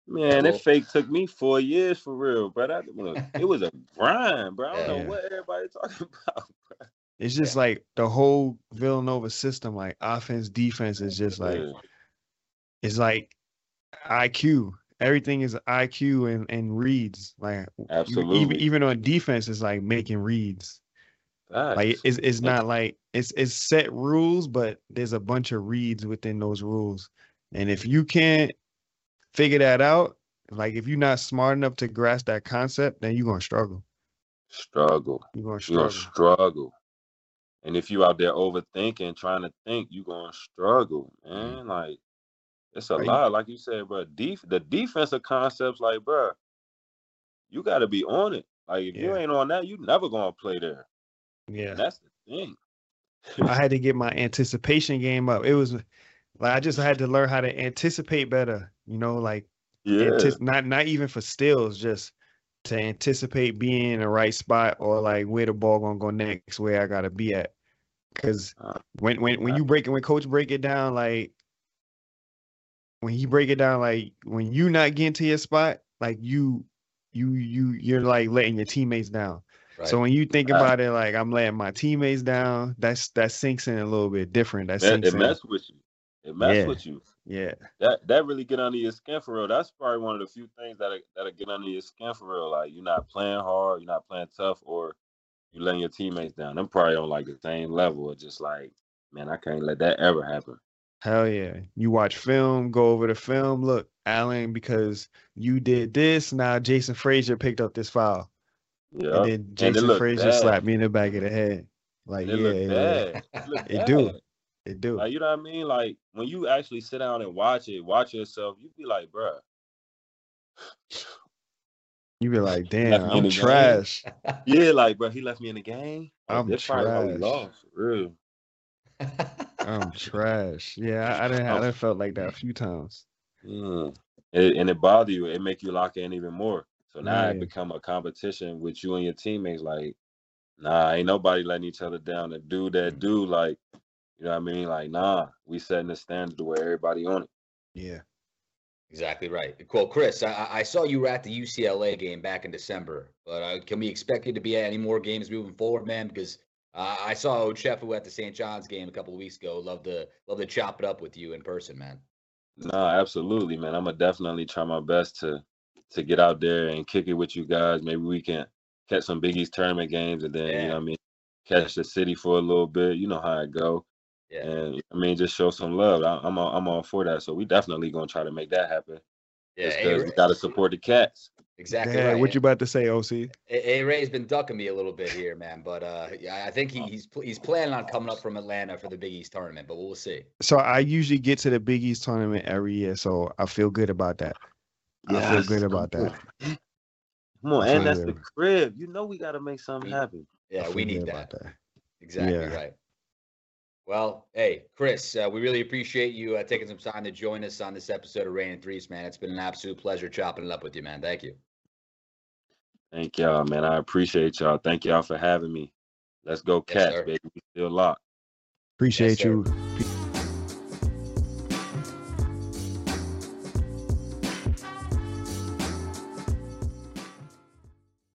Man, that fake took me four years for real, but I, it was a grind, bro. I don't yeah. know what everybody talking about. Bro. It's just yeah. like the whole Villanova system, like offense, defense, is just like yeah. it's like IQ. Everything is IQ and and reads. Like absolutely, even even on defense, it's like making reads. Like it's it's not like it's it's set rules, but there's a bunch of reads within those rules. And if you can't figure that out, like if you're not smart enough to grasp that concept, then you're gonna struggle. Struggle. You're gonna struggle. You're gonna struggle. And if you out there overthinking, trying to think, you're gonna struggle, mm. man. Like it's a right. lot. Like you said, bro. Def- the defensive concepts, like, bro, you got to be on it. Like if yeah. you ain't on that, you never gonna play there. Yeah, that's the thing. I had to get my anticipation game up. It was like I just had to learn how to anticipate better. You know, like yeah, not not even for steals, just to anticipate being in the right spot or like where the ball gonna go next, where I gotta be at. Because uh, when when when you break it, when coach break it down, like when he break it down, like when you not getting to your spot, like you you you you're like letting your teammates down. So when you think uh, about it, like I'm letting my teammates down, that's that sinks in a little bit different. That sinks it in. mess with you. It mess yeah. with you. Yeah. That that really get under your skin for real. That's probably one of the few things that that get under your skin for real. Like you're not playing hard, you're not playing tough, or you letting your teammates down. Them probably on like the same level. Of just like, man, I can't let that ever happen. Hell yeah. You watch film, go over the film. Look, Allen, because you did this, now Jason Fraser picked up this foul. Yeah. And then Jason and Fraser bad. slapped me in the back of the head. Like, yeah, yeah. It, it do. It do. Like, you know what I mean? Like when you actually sit down and watch it, watch yourself, you be like, bruh. You be like, damn, I'm trash. yeah, like, bro, he left me in the game. I'm trash. Lost, real. I'm trash. Yeah, I, I didn't. Have, I didn't felt like that a few times. Mm. It, and it bother you. It make you lock in even more. So now yeah. it become a competition with you and your teammates. Like, nah, ain't nobody letting each other down. The do that mm. do, like, you know what I mean? Like, nah, we setting the standard where everybody on it. Yeah. Exactly right. Well, Kris, I, I, saw you were at the UCLA game back in December, but uh, can we expect you to be at any more games moving forward, man? Because uh, I saw Ochefu at the St. John's game a couple of weeks ago. Love to love to chop it up with you in person, man. No, absolutely, man. I'm gonna definitely try my best to to get out there and kick it with you guys. Maybe we can catch some Big East tournament games and then, yeah. you know I mean, catch the city for a little bit. You know how it go. Yeah. And I mean, just show some love. I, am all, I'm all for that. So we definitely gonna try to make that happen. Yeah, because we gotta support the cats. Exactly. Yeah, right. what you about to say, OC? A Ray's been ducking me a little bit here, man. But uh, yeah, I think he, he's he's planning on coming up from Atlanta for the Big East tournament. But we'll see. So I usually get to the Big East tournament every year, so I feel good about that. I feel good about that. Come on, and that's the crib. You know we gotta make something happen. Yeah, we need that. that. Exactly Yeah. right. Well, hey, Kris, uh, we really appreciate you uh, taking some time to join us on this episode of Raynin' Threes, man. It's been an absolute pleasure chopping it up with you, man. Thank you. Thank y'all, man. I appreciate y'all. Thank y'all for having me. Let's go, Yes, Cats, baby. We still locked. Appreciate sir. you.